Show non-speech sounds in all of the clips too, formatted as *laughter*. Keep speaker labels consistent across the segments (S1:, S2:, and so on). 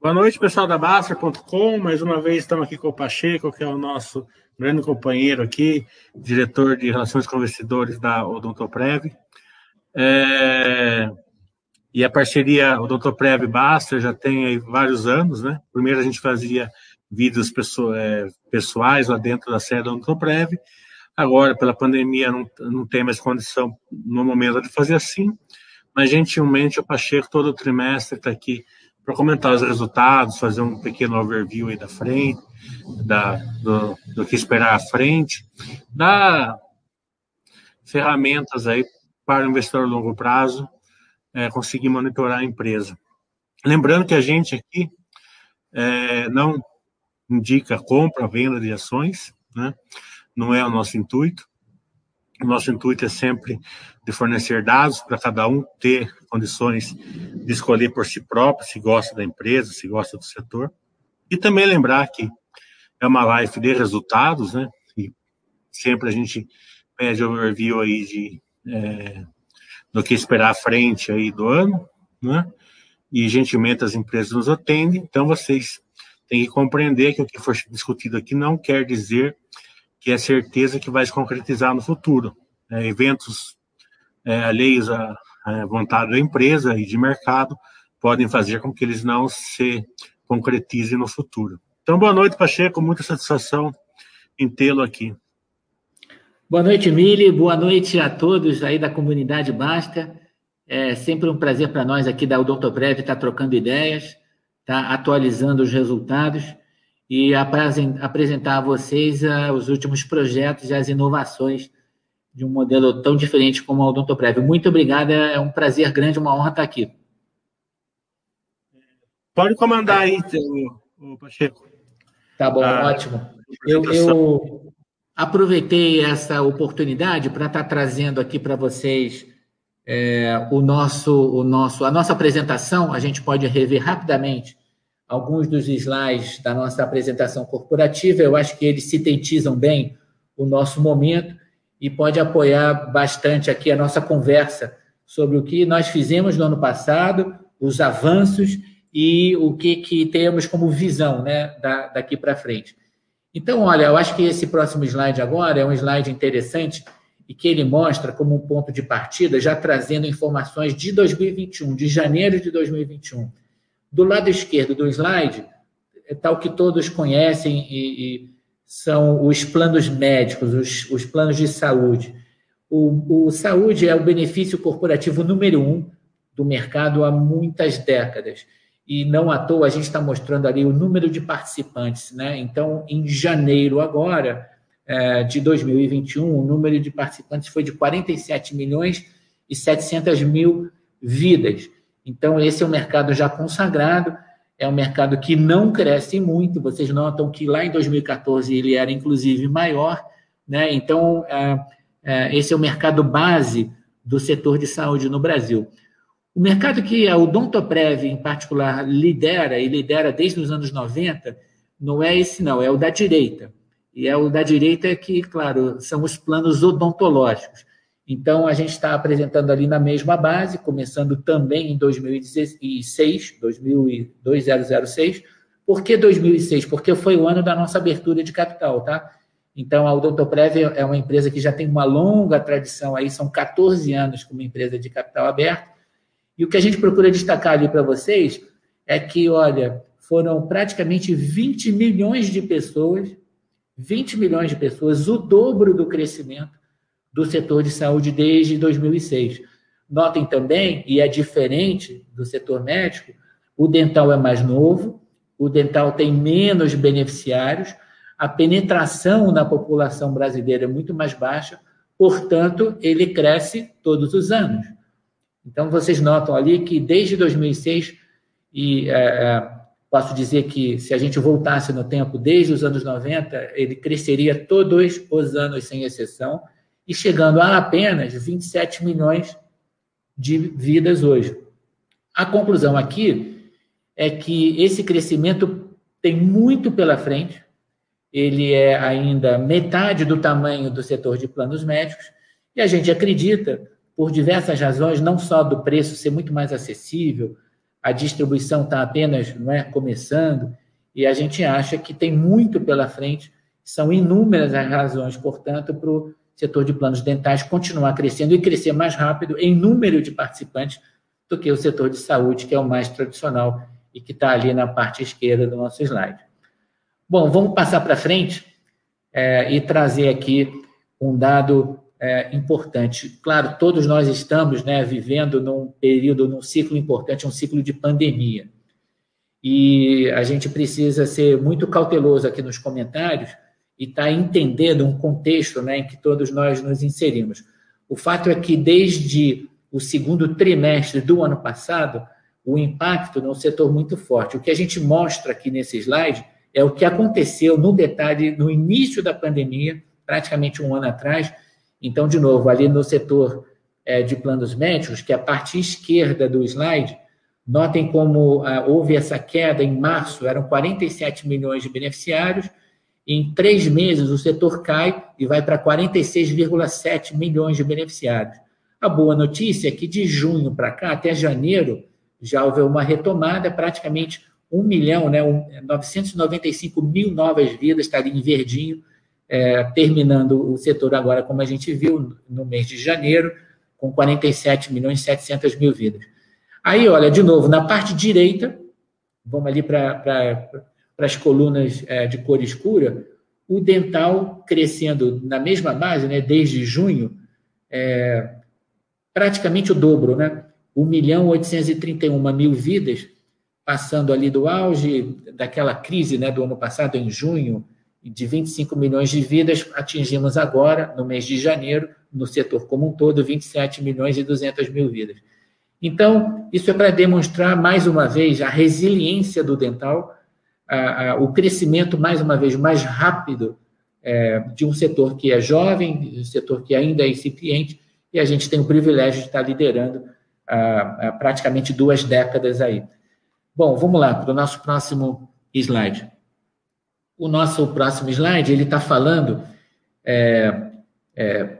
S1: Boa noite, pessoal da Baster.com. Mais uma vez estamos aqui com o Pacheco, que é o nosso grande companheiro aqui, diretor de Relações com Investidores da Odontoprev. É... E a parceria Odontoprev Baster já tem vários anos, né? Primeiro a gente fazia vídeos é, pessoais lá dentro da sede da Odontoprev. Agora, pela pandemia, não, não tem mais condição no momento de fazer assim, mas gentilmente o Pacheco todo trimestre está aqui para comentar os resultados, fazer um pequeno overview aí da frente, da, do, do que esperar à frente, dar ferramentas aí para o investidor a longo prazo é, conseguir monitorar a empresa. Lembrando que a gente aqui é, não indica compra, venda de ações, né? não é o nosso intuito. O nosso intuito é sempre de fornecer dados para cada um ter condições de escolher por si próprio se gosta da empresa, se gosta do setor. E também lembrar que é uma live de resultados, né? E sempre a gente pede overview aí de é, do que esperar à frente aí do ano, né? E gentilmente as empresas nos atendem. Então vocês têm que compreender que o que for discutido aqui não quer dizer que é certeza que vai se concretizar no futuro. É, eventos é, alheios à, à vontade da empresa e de mercado podem fazer com que eles não se concretizem no futuro. Então, boa noite, Pacheco, muita satisfação em tê-lo aqui.
S2: Boa noite, Mili, boa noite a todos aí da comunidade Basta. É sempre um prazer para nós aqui da Odontoprev estar trocando ideias, tá atualizando os resultados e apresentar a vocês uh, os últimos projetos e as inovações de um modelo tão diferente como a Odontoprev. Muito obrigado, é um prazer grande, uma honra estar aqui.
S1: Pode comandar aí, o Pacheco.
S2: Tá bom, ah, ótimo. Eu, eu, aproveitei essa oportunidade para estar trazendo aqui para vocês é, o nosso, o nosso, a nossa apresentação. A gente pode rever rapidamente alguns dos slides da nossa apresentação corporativa. Eu acho que eles sintetizam bem o nosso momento e pode apoiar bastante aqui a nossa conversa sobre o que nós fizemos no ano passado, os avanços e o que, que temos como visão né, da, daqui para frente. Então, olha, eu acho que esse próximo slide agora é um slide interessante e que ele mostra como um ponto de partida, já trazendo informações de 2021, de janeiro de 2021 do lado esquerdo do slide, é tal que todos conhecem e, e são os planos médicos, os, os planos de saúde. O, o, saúde é o benefício corporativo número um do mercado há muitas décadas. E não à toa a gente está mostrando ali o número de participantes. Né? Então, em janeiro agora, é, de 2021, o número de participantes foi de 47 milhões e 700 mil vidas. Então, esse é um mercado já consagrado, é um mercado que não cresce muito. Vocês notam que lá em 2014 ele era inclusive maior, né? Então, esse é o mercado base do setor de saúde no Brasil. O mercado que a Odontoprev, em particular, lidera, e lidera desde os anos 90, não é esse, não, é o da direita. E é o da direita que, claro, são os planos odontológicos. Então, a gente está apresentando ali na mesma base, começando também em 2006, 2006. Por que 2006? Porque foi o ano da nossa abertura de capital, tá? Então, a Odontoprev é uma empresa que já tem uma longa tradição aí, são 14 anos como empresa de capital aberto. E o que a gente procura destacar ali para vocês é que, olha, foram praticamente 20 milhões de pessoas, 20 milhões de pessoas, o dobro do crescimento do setor de saúde desde 2006. Notem também, e é diferente do setor médico, o dental é mais novo, o dental tem menos beneficiários, a penetração na população brasileira é muito mais baixa, portanto, ele cresce todos os anos. Então, vocês notam ali que desde 2006, e é, é, posso dizer que se a gente voltasse no tempo, desde os anos 90, ele cresceria todos os anos, sem exceção, e chegando a apenas 27 milhões de vidas hoje. A conclusão aqui é que esse crescimento tem muito pela frente, ele é ainda metade do tamanho do setor de planos médicos, e a gente acredita, por diversas razões, não só do preço ser muito mais acessível, a distribuição está apenas não é, começando, e a gente acha que tem muito pela frente, são inúmeras as razões, portanto, para o setor de planos dentais continuar crescendo e crescer mais rápido em número de participantes do que o setor de saúde, que é o mais tradicional e que está ali na parte esquerda do nosso slide. Bom, vamos passar para frente é, e trazer aqui um dado é, importante. Claro, todos nós estamos né, vivendo num período, num ciclo importante, um ciclo de pandemia. E a gente precisa ser muito cauteloso aqui nos comentários e estar tá entendendo um contexto né, em que todos nós nos inserimos. O fato é que desde o segundo trimestre do ano passado, o impacto no setor muito forte. O que a gente mostra aqui nesse slide é o que aconteceu no detalhe no início da pandemia, praticamente um ano atrás, então, de novo, ali no setor é, de planos médicos, que é a parte esquerda do slide, notem como ah, houve essa queda em março, eram 47 milhões de beneficiários, em três meses o setor cai e vai para 46,7 milhões de beneficiários. A boa notícia é que de junho para cá, até janeiro, já houve uma retomada, praticamente 1 milhão, né, 995 mil novas vidas, está ali em verdinho, é, terminando o setor agora, como a gente viu, no mês de janeiro, com 47 milhões e 700 mil vidas. Aí, olha, de novo, na parte direita, vamos ali para as colunas é, de cor escura, o dental crescendo na mesma base, né, desde junho, é, praticamente o dobro, né? 1 milhão 831 mil vidas, passando ali do auge daquela crise né, do ano passado, em junho, de 25 milhões de vidas, atingimos agora, no mês de janeiro, no setor como um todo, 27 milhões e 200 mil vidas. Então, isso é para demonstrar, mais uma vez, a resiliência do dental, a, a, o crescimento, mais uma vez, mais rápido é, de um setor que é jovem, um setor que ainda é incipiente, e a gente tem o privilégio de estar liderando a, praticamente duas décadas aí. Bom, vamos lá para o nosso próximo slide. O nosso próximo slide, ele está falando é, é,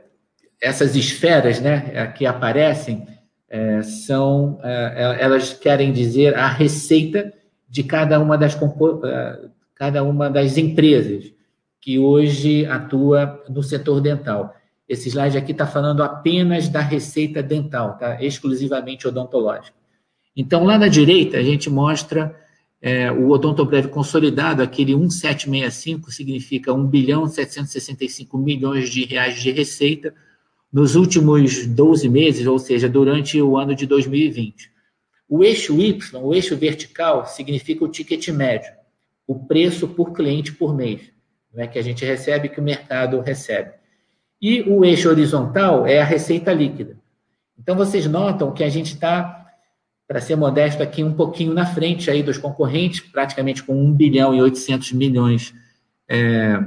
S2: essas esferas né, que aparecem, é, são, é, elas querem dizer a receita de cada uma das, é, cada uma das empresas que hoje atua no setor dental. Esse slide aqui está falando apenas da receita dental, tá? exclusivamente odontológica. Então, lá na direita, a gente mostra é, o odontoprev consolidado, aquele 1765, significa 1 bilhão 765 milhões de reais de receita nos últimos 12 meses, ou seja, durante o ano de 2020. O eixo Y, o eixo vertical, significa o ticket médio, o preço por cliente por mês, é que a gente recebe, que o mercado recebe. E o eixo horizontal é a receita líquida. Então, vocês notam que a gente está para ser modesto aqui, um pouquinho na frente aí dos concorrentes, praticamente com 1 bilhão e 800 milhões é,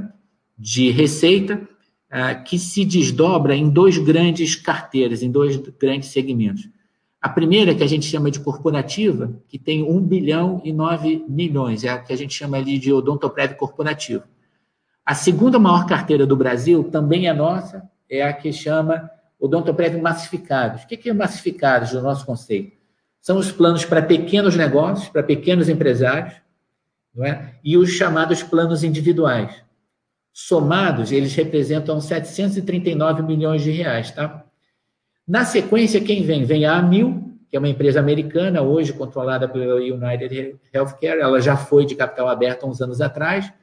S2: de receita, é, que se desdobra em dois grandes carteiras, em dois grandes segmentos. A primeira, que a gente chama de corporativa, que tem 1 bilhão e 9 milhões, é a que a gente chama ali de odontoprev corporativo. A segunda maior carteira do Brasil, também é nossa, é a que chama odontoprev massificados. O que é massificados no nosso conceito? São os planos para pequenos negócios, para pequenos empresários, não é? e os chamados planos individuais. Somados, eles representam 739 milhões de reais. Tá? Na sequência, quem vem? Vem a Amil, que é uma empresa americana, hoje controlada pela United Healthcare. Ela já foi de capital aberto uns anos atrás.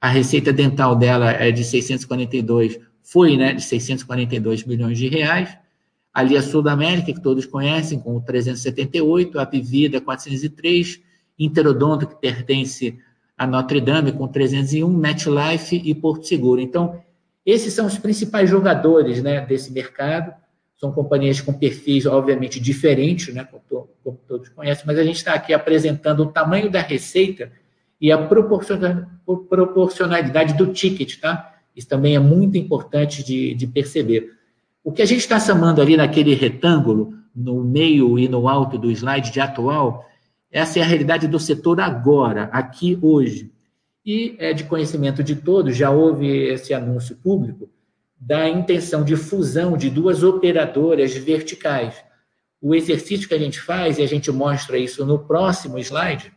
S2: A receita dental dela é de 642, foi né, de 642 milhões de reais ali a Sudamérica, que todos conhecem, com 378, a Vivida 403, Interodonto, que pertence a Notre Dame, com 301, MetLife e Porto Seguro. Então, esses são os principais jogadores né, desse mercado. São companhias com perfis, obviamente, diferentes, né, como, como todos conhecem, mas a gente está aqui apresentando o tamanho da receita e a proporcionalidade do ticket, tá? Isso também é muito importante de, de perceber. O que a gente está chamando ali naquele retângulo, no meio e no alto do slide de atual, essa é a realidade do setor agora, aqui, hoje. E é de conhecimento de todos, já houve esse anúncio público da intenção de fusão de duas operadoras verticais. o exercício que a gente faz, e a gente mostra isso no próximo slide,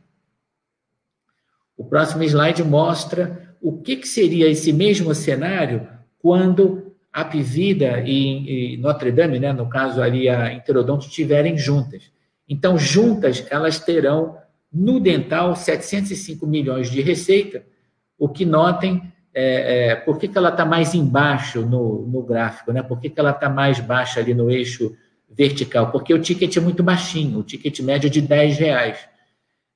S2: o próximo slide mostra o que, que seria esse mesmo cenário quando a Pivida e, e Notre Dame, né, no caso ali a Interodonto, estiverem juntas. Então, juntas, elas terão no dental 705 milhões de receita, o que notem é, é, por que, que ela está mais embaixo no, no gráfico, né? por que, que ela está mais baixa ali no eixo vertical? Porque o ticket é muito baixinho, o ticket médio é de 10 reais.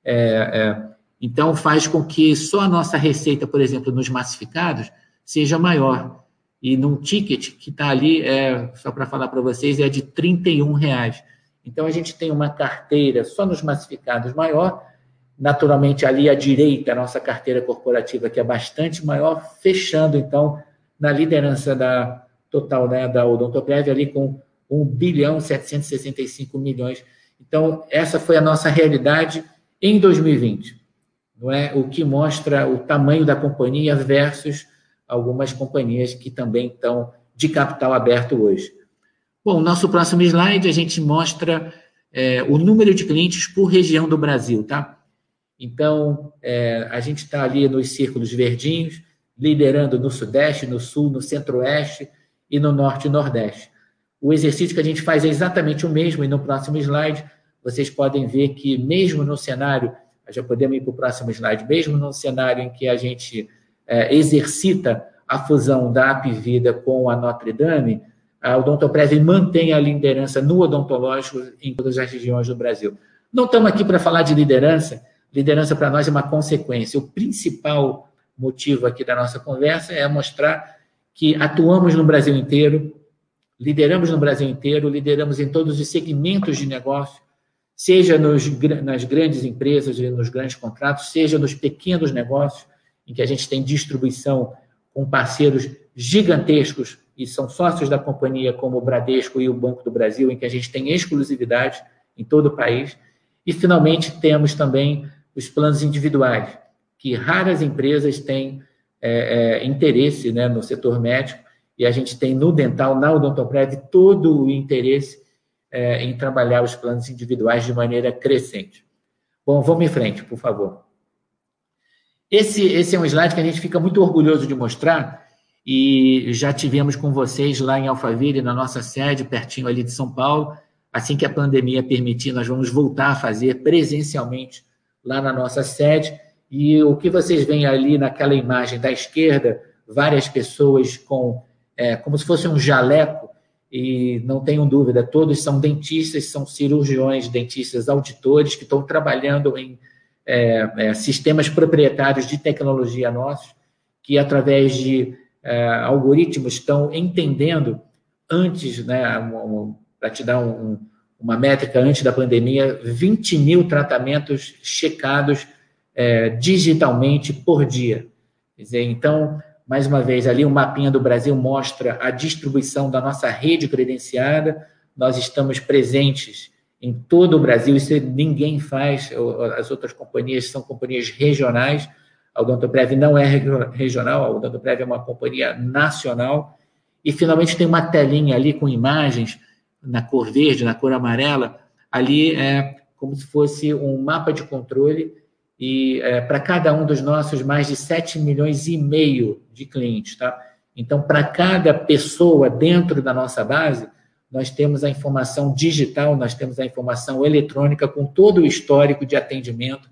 S2: É, é, então, faz com que só a nossa receita, por exemplo, nos massificados, seja maior. E num ticket que está ali, é, só para falar para vocês, é de 31 reais. Então, a gente tem uma carteira só nos massificados maior, naturalmente ali à direita, a nossa carteira corporativa, que é bastante maior, fechando, então, na liderança da total né, da Odontoprev, ali com 1 bilhão 765 milhões. Então, essa foi a nossa realidade em 2020, não é? o que mostra o tamanho da companhia versus algumas companhias que também estão de capital aberto hoje. Bom, nosso próximo slide a gente mostra é, o número de clientes por região do Brasil, tá? Então, é, a gente está ali nos círculos verdinhos, liderando no Sudeste, no Sul, no Centro-Oeste e no Norte e Nordeste. O exercício que a gente faz é exatamente o mesmo, e no próximo slide vocês podem ver que, mesmo no cenário, já podemos ir para o próximo slide, mesmo no cenário em que a gente é, exercita a fusão da Apivida com a Notre Dame, a Odontoprev mantém a liderança no odontológico em todas as regiões do Brasil. Não estamos aqui para falar de liderança, liderança para nós é uma consequência. O principal motivo aqui da nossa conversa é mostrar que atuamos no Brasil inteiro, lideramos no Brasil inteiro, lideramos em todos os segmentos de negócio, seja nos, nas grandes empresas e nos grandes contratos, seja nos pequenos negócios, em que a gente tem distribuição com parceiros gigantescos e são sócios da companhia, como o Bradesco e o Banco do Brasil, em que a gente tem exclusividade em todo o país. E, finalmente, temos também os planos individuais, que raras empresas têm é, é, interesse né, no setor médico, e a gente tem no dental, na Odontoprev, todo o interesse é, em trabalhar os planos individuais de maneira crescente. Bom, vamos em frente, por favor. Esse, esse é um slide que a gente fica muito orgulhoso de mostrar, e já tivemos com vocês lá em Alphaville, na nossa sede, pertinho ali de São Paulo. Assim que a pandemia permitir, nós vamos voltar a fazer presencialmente lá na nossa sede. E o que vocês veem ali naquela imagem da esquerda, várias pessoas com é, como se fosse um jaleco, e não tenham dúvida, todos são dentistas, são cirurgiões, dentistas, auditores que estão trabalhando em é, é, sistemas proprietários de tecnologia nossos, que através de é, algoritmos estão entendendo antes, né, para te dar um, uma métrica antes da pandemia, 20 mil tratamentos checados é, digitalmente por dia. Quer dizer, então, mais uma vez, ali o mapinha do Brasil mostra a distribuição da nossa rede credenciada. Nós estamos presentes em todo o Brasil, isso ninguém faz, as outras companhias são companhias regionais. A Odontoprev não é regional, a Odontoprev é uma companhia nacional. E, finalmente, tem uma telinha ali com imagens na cor verde, na cor amarela. Ali é como se fosse um mapa de controle e é, para cada um dos nossos mais de 7 milhões e meio de clientes, tá? Então, para cada pessoa dentro da nossa base, nós temos a informação digital, nós temos a informação eletrônica com todo o histórico de atendimento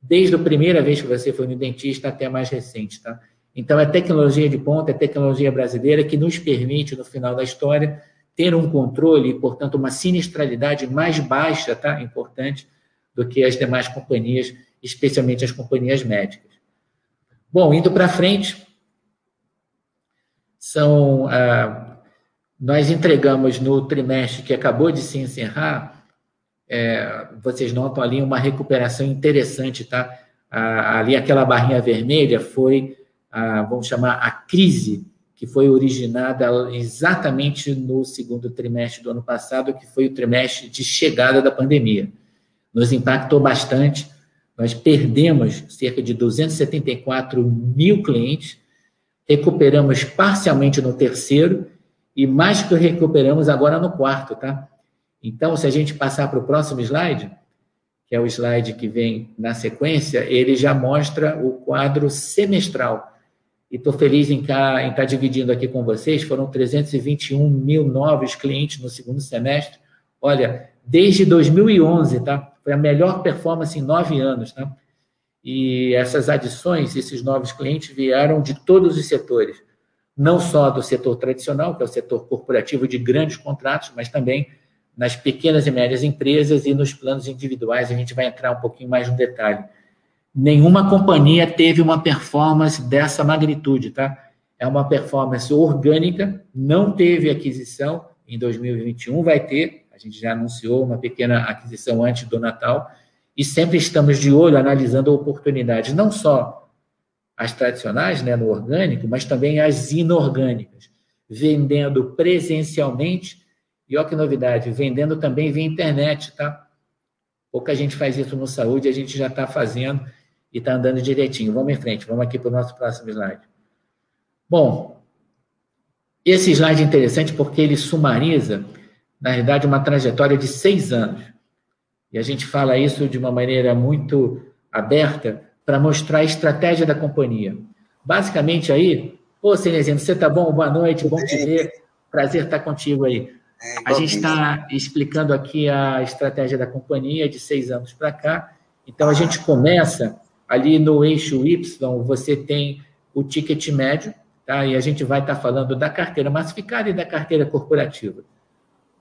S2: desde a primeira vez que você foi no dentista até mais recente, tá? Então, é tecnologia de ponta, é tecnologia brasileira que nos permite, no final da história, ter um controle e, portanto, uma sinistralidade mais baixa, tá? Importante, do que as demais companhias, especialmente as companhias médicas. Bom, indo para frente, são. Ah, nós entregamos no trimestre que acabou de se encerrar é, vocês notam ali uma recuperação interessante, tá? ali aquela barrinha vermelha foi, a, vamos chamar, a crise que foi originada exatamente no segundo trimestre do ano passado, que foi o trimestre de chegada da pandemia. Nos impactou bastante, nós perdemos cerca de 274 mil clientes, recuperamos parcialmente no terceiro e mais que recuperamos agora no quarto, tá? Então, se a gente passar para o próximo slide, que é o slide que vem na sequência, ele já mostra o quadro semestral. E estou feliz em estar, em estar dividindo aqui com vocês. Foram 321 mil novos clientes no segundo semestre. Olha, desde 2011, tá? Foi a melhor performance em nove anos, tá? E essas adições, esses novos clientes vieram de todos os setores, não só do setor tradicional, que é o setor corporativo de grandes contratos, mas também nas pequenas e médias empresas e nos planos individuais. A gente vai entrar um pouquinho mais no detalhe. Nenhuma companhia teve uma performance dessa magnitude, tá? É uma performance orgânica, não teve aquisição. Em 2021, vai ter, a gente já anunciou uma pequena aquisição antes do Natal, e sempre estamos de olho analisando oportunidades, não só as tradicionais, né, no orgânico, mas também as inorgânicas, vendendo presencialmente. E olha que novidade, vendendo também via internet, tá? Pouca gente faz isso no saúde, a gente já está fazendo e está andando direitinho. Vamos em frente, vamos aqui para o nosso próximo slide. Bom, esse slide é interessante porque ele sumariza, na verdade, uma trajetória de seis anos. E a gente fala isso de uma maneira muito aberta para mostrar a estratégia da companhia. Basicamente aí, ô Cenezino, você tá bom? Boa noite, bom te ver. Prazer estar contigo aí. É, a gente está explicando aqui a estratégia da companhia de seis anos para cá. Então, a gente começa ali no eixo Y, você tem o ticket médio, tá? e a gente vai estar tá falando da carteira massificada e da carteira corporativa.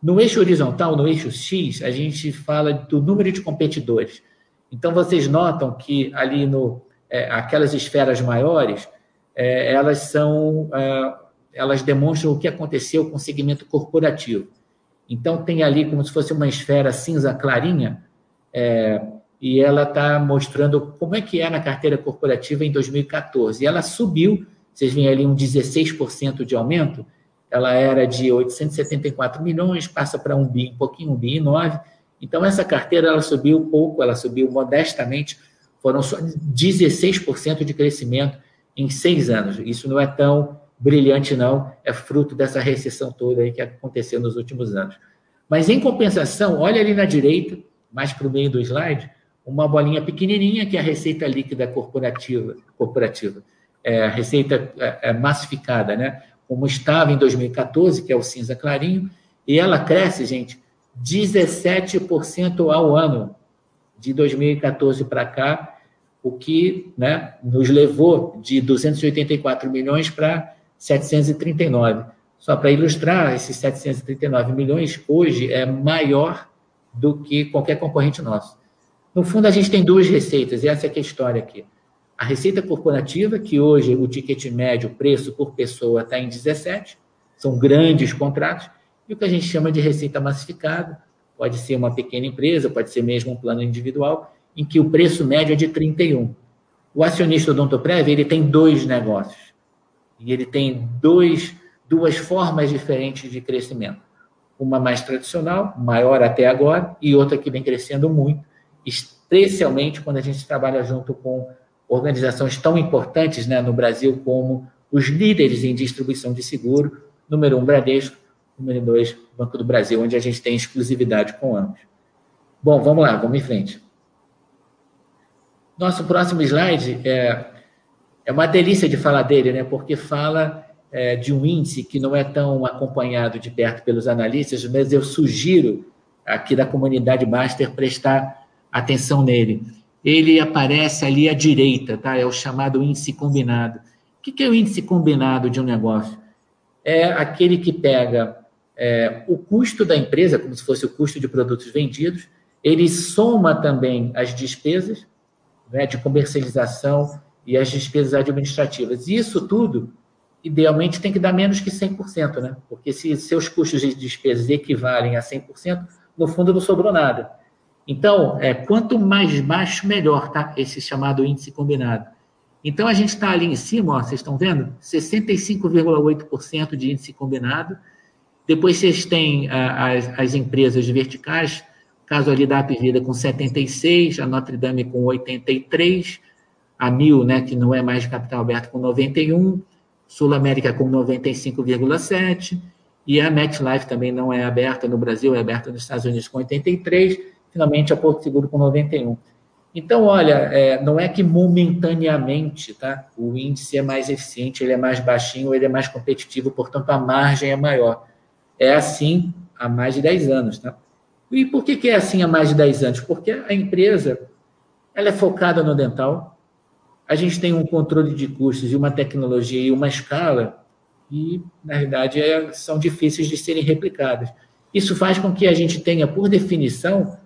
S2: No eixo horizontal, no eixo X, a gente fala do número de competidores. Então, vocês notam que ali no é, aquelas esferas maiores, é, elas são é, elas demonstram o que aconteceu com o segmento corporativo. Então, tem ali como se fosse uma esfera cinza clarinha, é, e ela está mostrando como é que é na carteira corporativa em 2014. E ela subiu, vocês veem ali um 16% de aumento, ela era de 874 milhões, passa para um bi, um pouquinho, um bi e nove. Então, essa carteira ela subiu pouco, ela subiu modestamente, foram só 16% de crescimento em seis anos. Isso não é tão brilhante, não, é fruto dessa recessão toda aí que aconteceu nos últimos anos. Mas, em compensação, olha ali na direita, mais para o meio do slide, uma bolinha pequenininha que é a receita líquida corporativa, corporativa é a receita é, é massificada, né? Como estava em 2014, que é o cinza clarinho, e ela cresce, gente, 17% ao ano, de 2014 para cá, o que né, nos levou de 284 milhões para 739. Só para ilustrar, esses 739 milhões hoje é maior do que qualquer concorrente nosso. No fundo, a gente tem duas receitas, e essa é, a história aqui. A receita corporativa, que hoje o ticket médio, o preço por pessoa, está em 17, são grandes contratos, e o que a gente chama de receita massificada, pode ser uma pequena empresa, pode ser mesmo um plano individual, em que o preço médio é de 31. O acionista Odontoprev, ele tem dois negócios. E ele tem dois, duas formas diferentes de crescimento. Uma mais tradicional, maior até agora, e outra que vem crescendo muito, especialmente quando a gente trabalha junto com organizações tão importantes né, no Brasil como os líderes em distribuição de seguro, número um, Bradesco, número dois, Banco do Brasil, onde a gente tem exclusividade com ambos. Bom, vamos lá, vamos em frente. Nosso próximo slide é é uma delícia de falar dele, né? Porque fala é, de um índice que não é tão acompanhado de perto pelos analistas, mas eu sugiro aqui da comunidade Master prestar atenção nele. Ele aparece ali à direita, tá? É o chamado índice combinado. O que é o índice combinado de um negócio? É aquele que pega é, o custo da empresa, como se fosse o custo de produtos vendidos, ele soma também as despesas né, de comercialização e as despesas administrativas. Isso tudo, idealmente, tem que dar menos que 100%, né? Porque se seus custos de despesas equivalem a 100%, no fundo não sobrou nada. Então, é, quanto mais baixo, melhor, tá? Esse chamado índice combinado. Então, a gente está ali em cima, ó, vocês estão vendo? 65,8% de índice combinado. Depois vocês têm as, as empresas verticais, caso ali da Apivida com 76, a Notre Dame com 83, a Mil, né, que não é mais capital aberto, com 91, Sul América com 95,7, E a MetLife também não é aberta no Brasil, é aberta nos Estados Unidos com 83, finalmente a Porto Seguro com 91. Então, olha, é, não é que momentaneamente tá, o índice é mais eficiente, ele é mais baixinho, ele é mais competitivo, portanto a margem é maior. É assim há mais de 10 anos. Tá? E por que, que é assim há mais de 10 anos? Porque a empresa ela é focada no dental, a gente tem um controle de custos e uma tecnologia e uma escala e, na verdade, é, são difíceis de serem replicadas. Isso faz com que a gente tenha, por definição,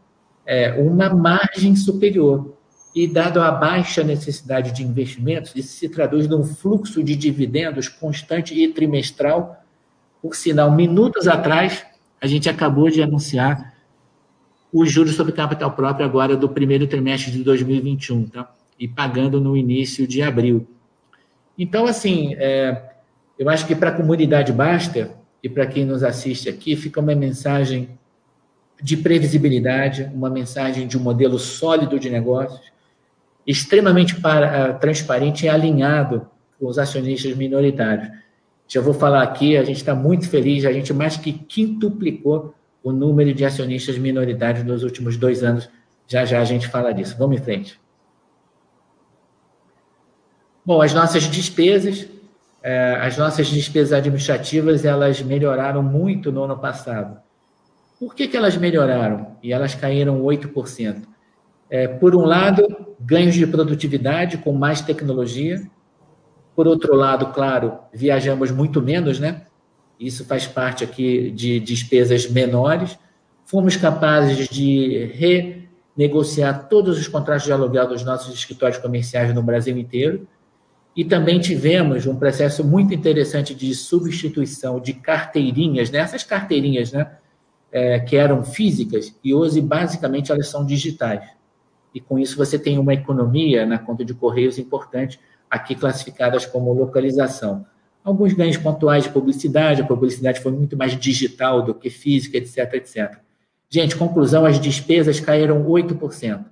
S2: é, uma margem superior. E, dado a baixa necessidade de investimentos, isso se traduz num fluxo de dividendos constante e trimestral. Por sinal, minutos atrás, a gente acabou de anunciar os juros sobre capital próprio agora do primeiro trimestre de 2021, tá? E pagando no início de abril. Então, assim, é, eu acho que para a comunidade basta, e para quem nos assiste aqui, fica uma mensagem de previsibilidade, uma mensagem de um modelo sólido de negócios, extremamente para, uh, transparente e alinhado com os acionistas minoritários. Já vou falar aqui, a gente está muito feliz, a gente mais que quintuplicou o número de acionistas minoritários nos últimos dois anos. Já já a gente fala disso. Vamos em frente. Bom, as nossas despesas, eh, as nossas despesas administrativas, elas melhoraram muito no ano passado. Por que, que elas melhoraram? E elas caíram 8%. É, por um lado, ganhos de produtividade com mais tecnologia. Por outro lado, claro, viajamos muito menos, né? Isso faz parte aqui de despesas menores. Fomos capazes de renegociar todos os contratos de aluguel dos nossos escritórios comerciais no Brasil inteiro. E também tivemos um processo muito interessante de substituição de carteirinhas, né? essas carteirinhas, né? É, que eram físicas e hoje, basicamente, elas são digitais. E com isso você tem uma economia na conta de correios importante, aqui classificadas como localização. Alguns ganhos pontuais de publicidade, a publicidade foi muito mais digital do que física, etc, etc. Gente, conclusão, as despesas caíram 8%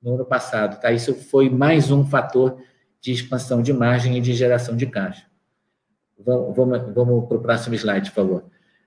S2: no ano passado, tá? Isso foi mais um fator de expansão de margem e de geração de caixa. Vamos, vamos, vamos para o próximo slide, por favor.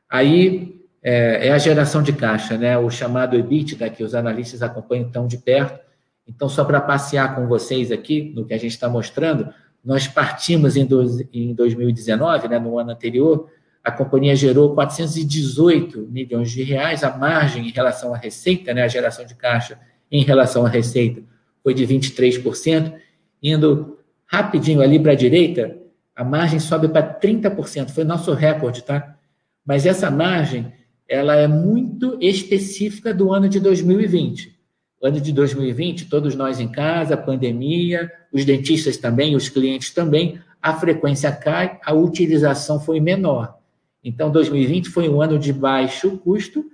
S2: Aí, é, é, a geração de caixa, né? o chamado EBITDA, que os analistas acompanham tão de perto. Então, só para passear com vocês aqui, no que a gente está mostrando, nós partimos em, dois, em 2019, né, no ano anterior, a companhia gerou 418 milhões de reais, a margem em relação à receita, né, a geração de caixa em relação à receita, foi de 23%, indo rapidinho ali para a direita, a margem sobe para 30%, foi nosso recorde, tá? Mas essa margem ela é muito específica do ano de 2020. O ano de 2020, todos nós em casa, pandemia, os dentistas também, os clientes também, a frequência cai, a utilização foi menor. Então, 2020 foi um ano de baixo custo,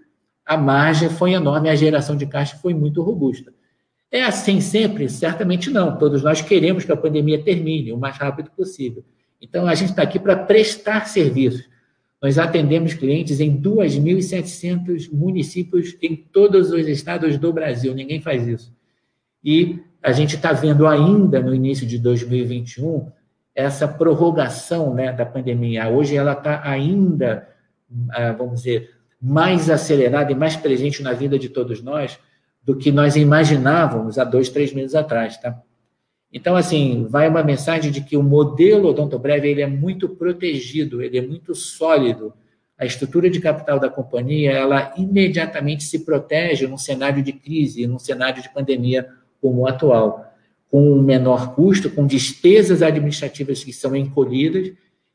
S2: a margem foi enorme, a geração de caixa foi muito robusta. É assim sempre? Certamente não. Todos nós queremos que a pandemia termine o mais rápido possível. Então, a gente está aqui para prestar serviços nós atendemos clientes em 2.700 municípios em todos os estados do Brasil. Ninguém faz isso. E a gente está vendo ainda no início de 2021 essa prorrogação né, da pandemia. Hoje ela está ainda, ah, vamos dizer, mais acelerada e mais presente na vida de todos nós do que nós imaginávamos há dois, três meses atrás, tá? Então, assim, vai uma mensagem de que o modelo odontobreve ele é muito protegido, ele é muito sólido. A estrutura de capital da companhia, ela imediatamente se protege num cenário de crise, num cenário de pandemia como o atual, com um menor custo, com despesas administrativas que são encolhidas,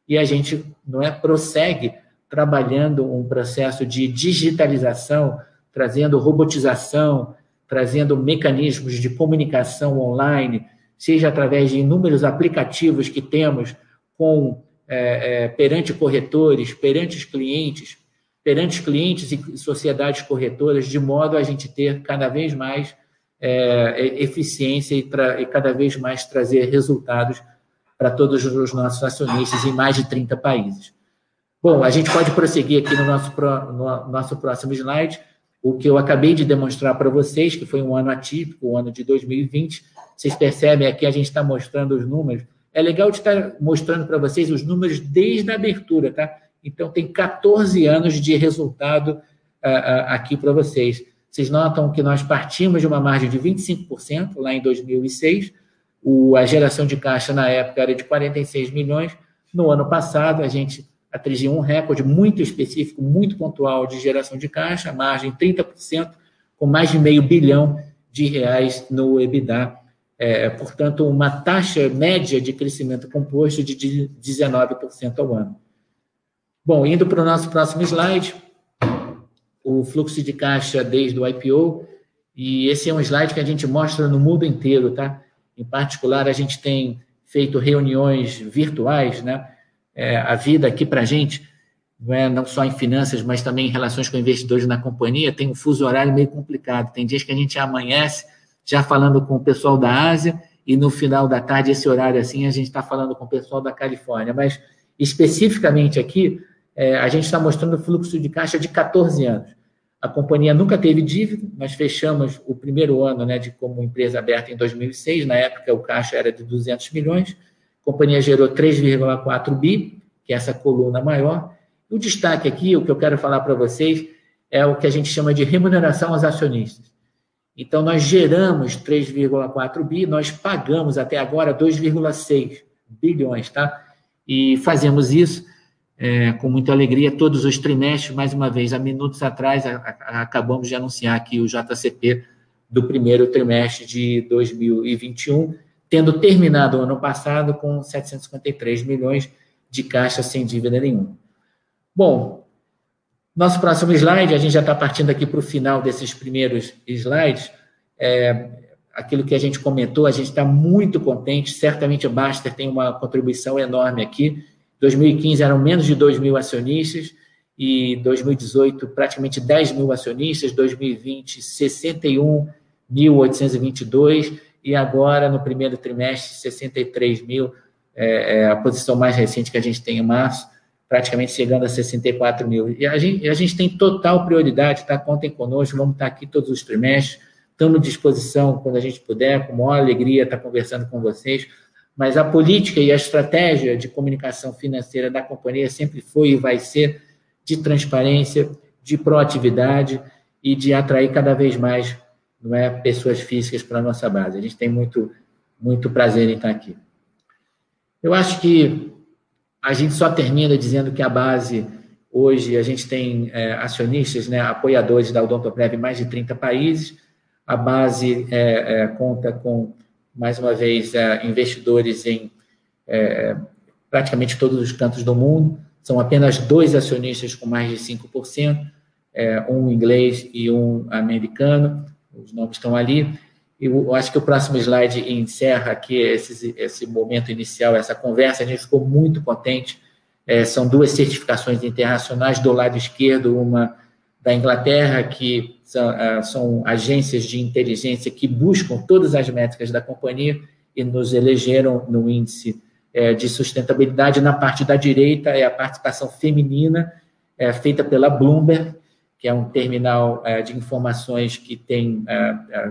S2: e a gente não é prossegue trabalhando um processo de digitalização, trazendo robotização, trazendo mecanismos de comunicação online, seja através de inúmeros aplicativos que temos com é, é, perante corretores, perante os clientes, perante os clientes e sociedades corretoras, de modo a gente ter cada vez mais é, eficiência e, e, cada vez mais trazer resultados para todos os nossos acionistas em mais de 30 países. Bom, a gente pode prosseguir aqui no nosso, no nosso próximo slide, o que eu acabei de demonstrar para vocês, que foi um ano atípico, o ano de 2020, vocês percebem aqui, a gente está mostrando os números. É legal de estar mostrando para vocês os números desde a abertura, tá? Então, tem 14 anos de resultado aqui para vocês. Vocês notam que nós partimos de uma margem de 25% lá em 2006, o, a geração de caixa na época era de 46 milhões. No ano passado, a gente atingiu um recorde muito específico, muito pontual de geração de caixa, margem 30%, com mais de meio bilhão de reais no EBITDA. É, portanto, uma taxa média de crescimento composto de 19% ao ano. Bom, indo para o nosso próximo slide, o fluxo de caixa desde o IPO, e esse é um slide que a gente mostra no mundo inteiro, tá? Em particular, a gente tem feito reuniões virtuais, né? É, a vida aqui para a gente, não, é, não só em finanças, mas também em relações com investidores na companhia, tem um fuso horário meio complicado. Tem dias que a gente amanhece já falando com o pessoal da Ásia e no final da tarde, esse horário assim, a gente está falando com o pessoal da Califórnia. Mas especificamente aqui, é, a gente está mostrando o fluxo de caixa de 14 anos. A companhia nunca teve dívida, nós fechamos o primeiro ano né, de como empresa aberta em 2006, na época o caixa era de 200 milhões, a companhia gerou 3,4 bi, que é essa coluna maior. O destaque aqui, o que eu quero falar para vocês, é o que a gente chama de remuneração aos acionistas. Então, nós geramos 3,4 bi, nós pagamos até agora 2,6 bilhões, tá? E fazemos isso é, com muita alegria todos os trimestres. Mais uma vez, há minutos atrás, a, a, acabamos de anunciar aqui o JCP do primeiro trimestre de 2021, tendo terminado o ano passado com 753 milhões de caixa sem dívida nenhuma. Bom, nosso próximo slide, a gente já está partindo aqui para o final desses primeiros slides. É, aquilo que a gente comentou, a gente está muito contente. Certamente a Baster tem uma contribuição enorme aqui. 2015 eram menos de 2 mil acionistas, e 2018 praticamente 10 mil acionistas, 2020 61.822 e agora no primeiro trimestre 63 mil, é, é, a posição mais recente que a gente tem em março, praticamente chegando a 64 mil. E a gente, a gente tem total prioridade, tá? Contem conosco, vamos estar aqui todos os trimestres, estamos à disposição quando a gente puder, com maior alegria estar conversando com vocês. Mas a política e a estratégia de comunicação financeira da companhia sempre foi e vai ser de transparência, de proatividade e de atrair cada vez mais não é, pessoas físicas para a nossa base. A gente tem muito, muito prazer em estar aqui. Eu acho que a gente só termina dizendo que a base, hoje, a gente tem é, acionistas, né, apoiadores da Odontoprev em mais de 30 países, a base é, é, conta com mais uma vez, é, investidores em é, praticamente todos os cantos do mundo. São apenas dois acionistas com mais de 5%, é, um inglês e um americano. Os nomes estão ali. Eu acho que o próximo slide encerra aqui esse, esse momento inicial, essa conversa. A gente ficou muito contente. É, são duas certificações internacionais do lado esquerdo, uma da Inglaterra, que são, ah, são, agências de inteligência que buscam todas as métricas da companhia e nos elegeram no índice é, de sustentabilidade. Na parte da direita é a participação feminina, é, feita pela Bloomberg, que é um terminal é, de informações que tem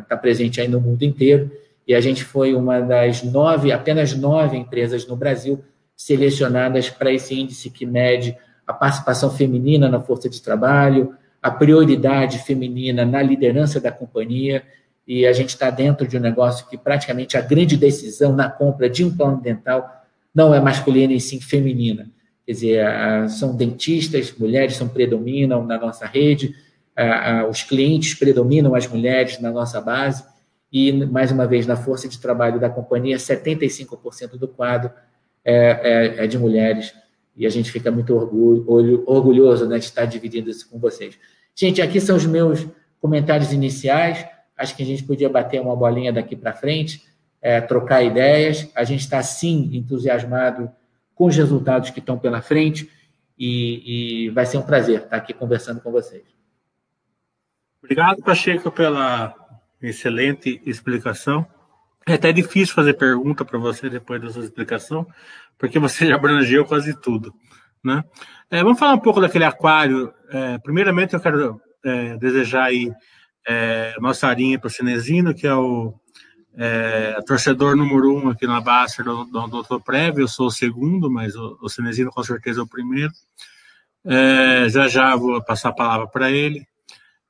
S2: está presente aí no mundo inteiro. E a gente foi uma das nove, apenas nove empresas no Brasil selecionadas para esse índice que mede a participação feminina na força de trabalho, a prioridade feminina na liderança da companhia e a gente está dentro de um negócio que praticamente a grande decisão na compra de um plano dental não é masculina e sim feminina. Quer dizer, são dentistas, mulheres são predominam na nossa rede, os clientes predominam as mulheres na nossa base e, mais uma vez, na força de trabalho da companhia, 75% do quadro é, é, é de mulheres e a gente fica muito orgulho, orgulhoso né, de estar dividindo isso com vocês. Gente, aqui são os meus comentários iniciais. Acho que a gente podia bater uma bolinha daqui para frente, é, trocar ideias. A gente está, sim, entusiasmado com os resultados que estão pela frente e, e vai ser um prazer estar aqui conversando com vocês.
S1: Obrigado, Pacheco, pela excelente explicação. É até difícil fazer pergunta para você depois dessa explicação, porque você *laughs* já abrangeu quase tudo. Né? É, vamos falar um pouco daquele aquário. É, primeiramente, eu quero é, desejar aí é, nossa para o Cinesino, que é o é, torcedor número um aqui na Baster do, do, do Dr. Prévio. Eu sou o segundo, mas o, o Cinesino com certeza é o primeiro. É, já já vou passar a palavra para ele.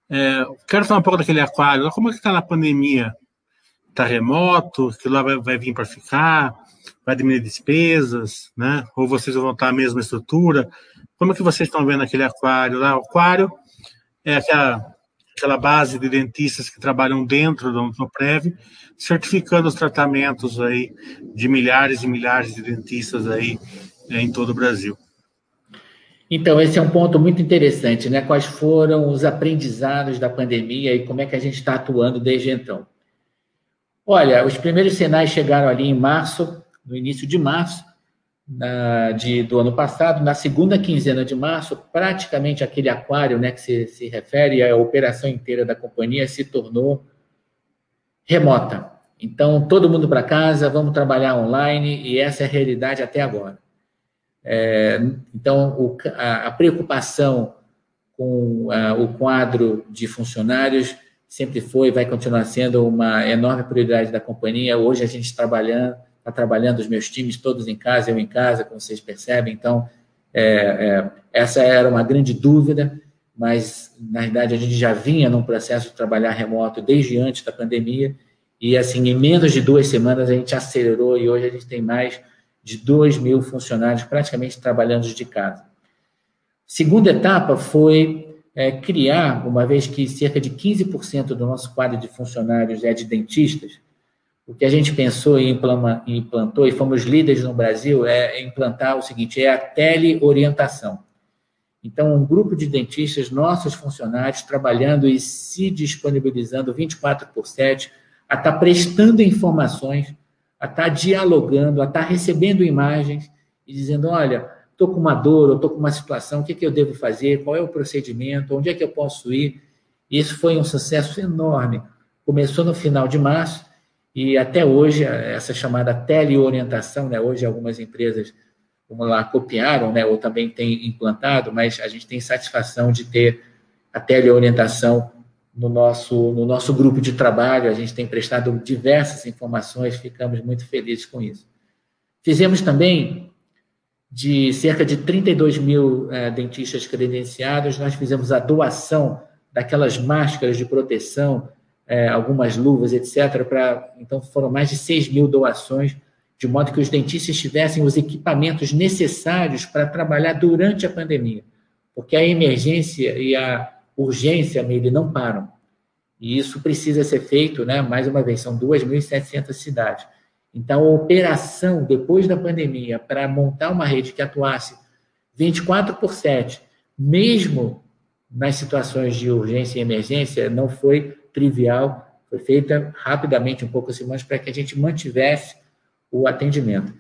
S1: É, quero falar um pouco daquele aquário. Como é que está na pandemia? Está remoto? Que lá vai, vai vir para ficar? Vai diminuir despesas? Né? Ou vocês vão estar a mesma estrutura? Como é que vocês estão vendo aquele aquário lá? O aquário é aquela, aquela base de dentistas que trabalham dentro do Ontoprev, certificando os tratamentos aí de milhares e milhares de dentistas aí é, em todo o Brasil.
S2: Então, esse é um ponto muito interessante, né? Quais foram os aprendizados da pandemia e como é que a gente está atuando desde então? Olha, os primeiros sinais chegaram ali em março, no início de março na, de, do ano passado, na segunda quinzena de março, praticamente aquele aquário né, que se, se refere à operação inteira da companhia se tornou remota. Então, todo mundo para casa, vamos trabalhar online, e essa é a realidade até agora. É, então, o, a, a, preocupação com a, o quadro de funcionários sempre foi e vai continuar sendo uma enorme prioridade da companhia. Hoje a gente trabalhando, está trabalhando os meus times todos em casa, eu em casa, como vocês percebem. Então, é, é, essa era uma grande dúvida, mas na verdade a gente já vinha num processo de trabalhar remoto desde antes da pandemia. E assim, em menos de duas semanas a gente acelerou e hoje a gente tem mais de 2 mil funcionários praticamente trabalhando de casa. Segunda etapa foi é, criar, uma vez que cerca de 15% do nosso quadro de funcionários é de dentistas, o que a gente pensou e implantou, e fomos líderes no Brasil, é implantar o seguinte: é a teleorientação. Então, um grupo de dentistas, nossos funcionários, trabalhando e se disponibilizando 24 por 7 a estar tá prestando informações a estar tá dialogando, a estar tá recebendo imagens e dizendo: olha, estou com uma dor, ou estou com uma situação, o que, que eu devo fazer, qual é o procedimento, onde é que eu posso ir. Isso foi um sucesso enorme. Começou no final de março e até hoje, essa chamada teleorientação, né? hoje algumas empresas, vamos lá, copiaram, né? ou também têm implantado, mas a gente tem satisfação de ter a teleorientação no nosso, no nosso grupo de trabalho, a gente tem prestado diversas informações, ficamos muito felizes com isso. Fizemos também, de cerca de 32 mil é, dentistas credenciados, nós fizemos a doação daquelas máscaras de proteção, é, algumas luvas, etc. Pra, então, foram mais de 6 mil doações, de modo que os dentistas tivessem os equipamentos necessários para trabalhar durante a pandemia, porque a emergência e a urgência, ele não param. E isso precisa ser feito, né? mais uma vez, são 2.700 cidades. Então, a operação, depois da pandemia, para montar uma rede que atuasse 24 por 7, mesmo nas situações de urgência e emergência, não foi trivial, foi feita rapidamente, um pouco assim, mas para que a gente mantivesse o atendimento.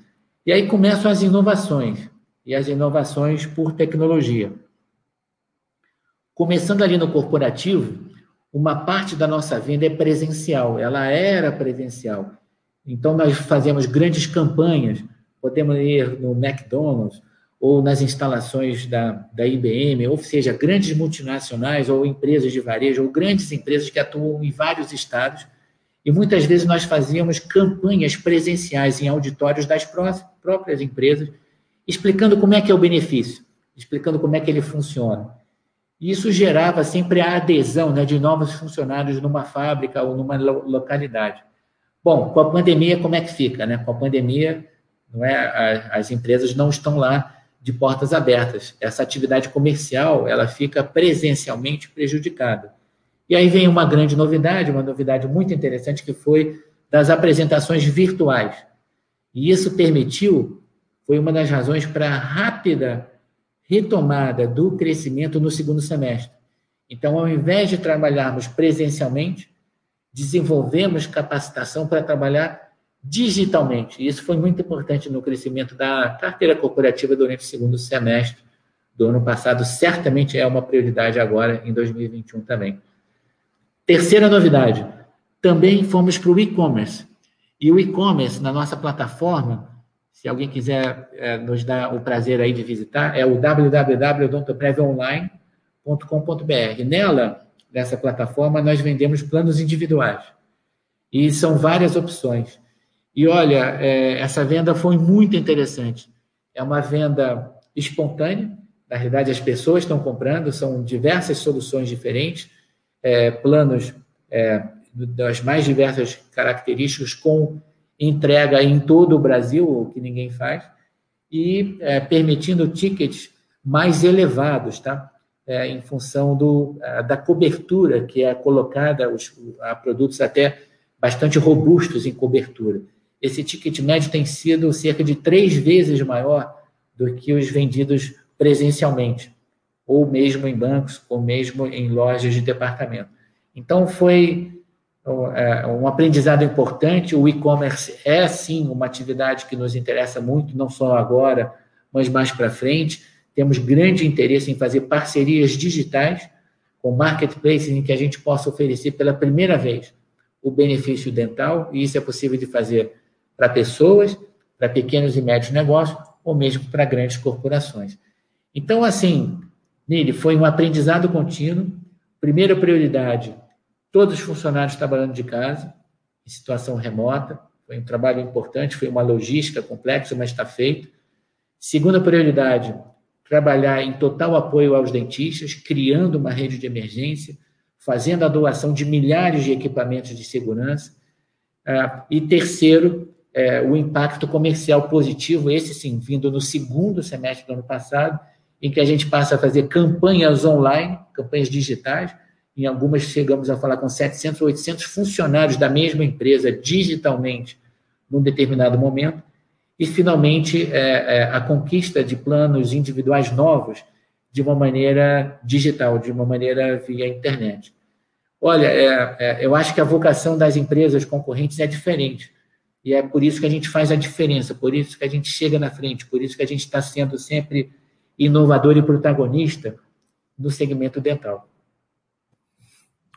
S2: E aí começam as inovações, e as inovações por tecnologia. Começando ali no corporativo, uma parte da nossa venda é presencial, ela era presencial. Então, nós fazemos grandes campanhas, podemos ir no McDonald's ou nas instalações da, da IBM, ou seja, grandes multinacionais ou empresas de varejo, ou grandes empresas que atuam em vários estados, e muitas vezes nós fazíamos campanhas presenciais em auditórios das próprias empresas, explicando como é que é o benefício, explicando como é que ele funciona. E isso gerava sempre a adesão né, de novos funcionários numa fábrica ou numa localidade. Bom, com a pandemia, como é que fica? Né? Com a pandemia, não é, as empresas não estão lá de portas abertas. Essa atividade comercial ela fica presencialmente prejudicada. E aí vem uma grande novidade, uma novidade muito interessante, que foi das apresentações virtuais. E isso permitiu, foi uma das razões para a rápida retomada do crescimento no segundo semestre. Então, ao invés de trabalharmos presencialmente, desenvolvemos capacitação para trabalhar digitalmente. Isso foi muito importante no crescimento da carteira corporativa durante o segundo semestre do ano passado. Certamente é uma prioridade agora, em 2021 também. Terceira novidade, também fomos para o e-commerce. E o e-commerce, na nossa plataforma, se alguém quiser é, nos dar o prazer aí de visitar, é o www.odontoprevonline.com.br. Nela, nessa plataforma, nós vendemos planos individuais. E são várias opções. E olha, é, essa venda foi muito interessante. É uma venda espontânea Na realidade, as pessoas estão comprando, são diversas soluções diferentes, é, planos é, das mais diversas características, com entrega em todo o Brasil, o que ninguém faz, e é, permitindo tickets mais elevados, tá? É, em função do, da cobertura que é colocada os, a produtos até bastante robustos em cobertura. Esse ticket médio tem sido cerca de três vezes maior do que os vendidos presencialmente, ou mesmo em bancos, ou mesmo em lojas de departamento. Então, foi é, um aprendizado importante. O e-commerce é, sim, uma atividade que nos interessa muito, não só agora, mas mais para frente. Temos grande interesse em fazer parcerias digitais com marketplaces em que a gente possa oferecer pela primeira vez o benefício dental, e isso é possível de fazer para pessoas, para pequenos e médios negócios, ou mesmo para grandes corporações. Então, assim, Nili, foi um aprendizado contínuo. Primeira prioridade, todos os funcionários trabalhando de casa, em situação remota. Foi um trabalho importante, foi uma logística complexa, mas está feito. Segunda prioridade, trabalhar em total apoio aos dentistas, criando uma rede de emergência, fazendo a doação de milhares de equipamentos de segurança. Ah, e terceiro, é, o impacto comercial positivo, esse sim, vindo no segundo semestre do ano passado, em que a gente passa a fazer campanhas online, campanhas digitais. Em algumas chegamos a falar com 700, 800 funcionários da mesma empresa digitalmente num determinado momento. E, finalmente, é, é, a conquista de planos individuais novos de uma maneira digital, de uma maneira via internet. Olha, é, é, eu acho que a vocação das empresas concorrentes é diferente. E é por isso que a gente faz a diferença, por isso que a gente chega na frente, por isso que a gente está sendo sempre inovador e protagonista no segmento dental.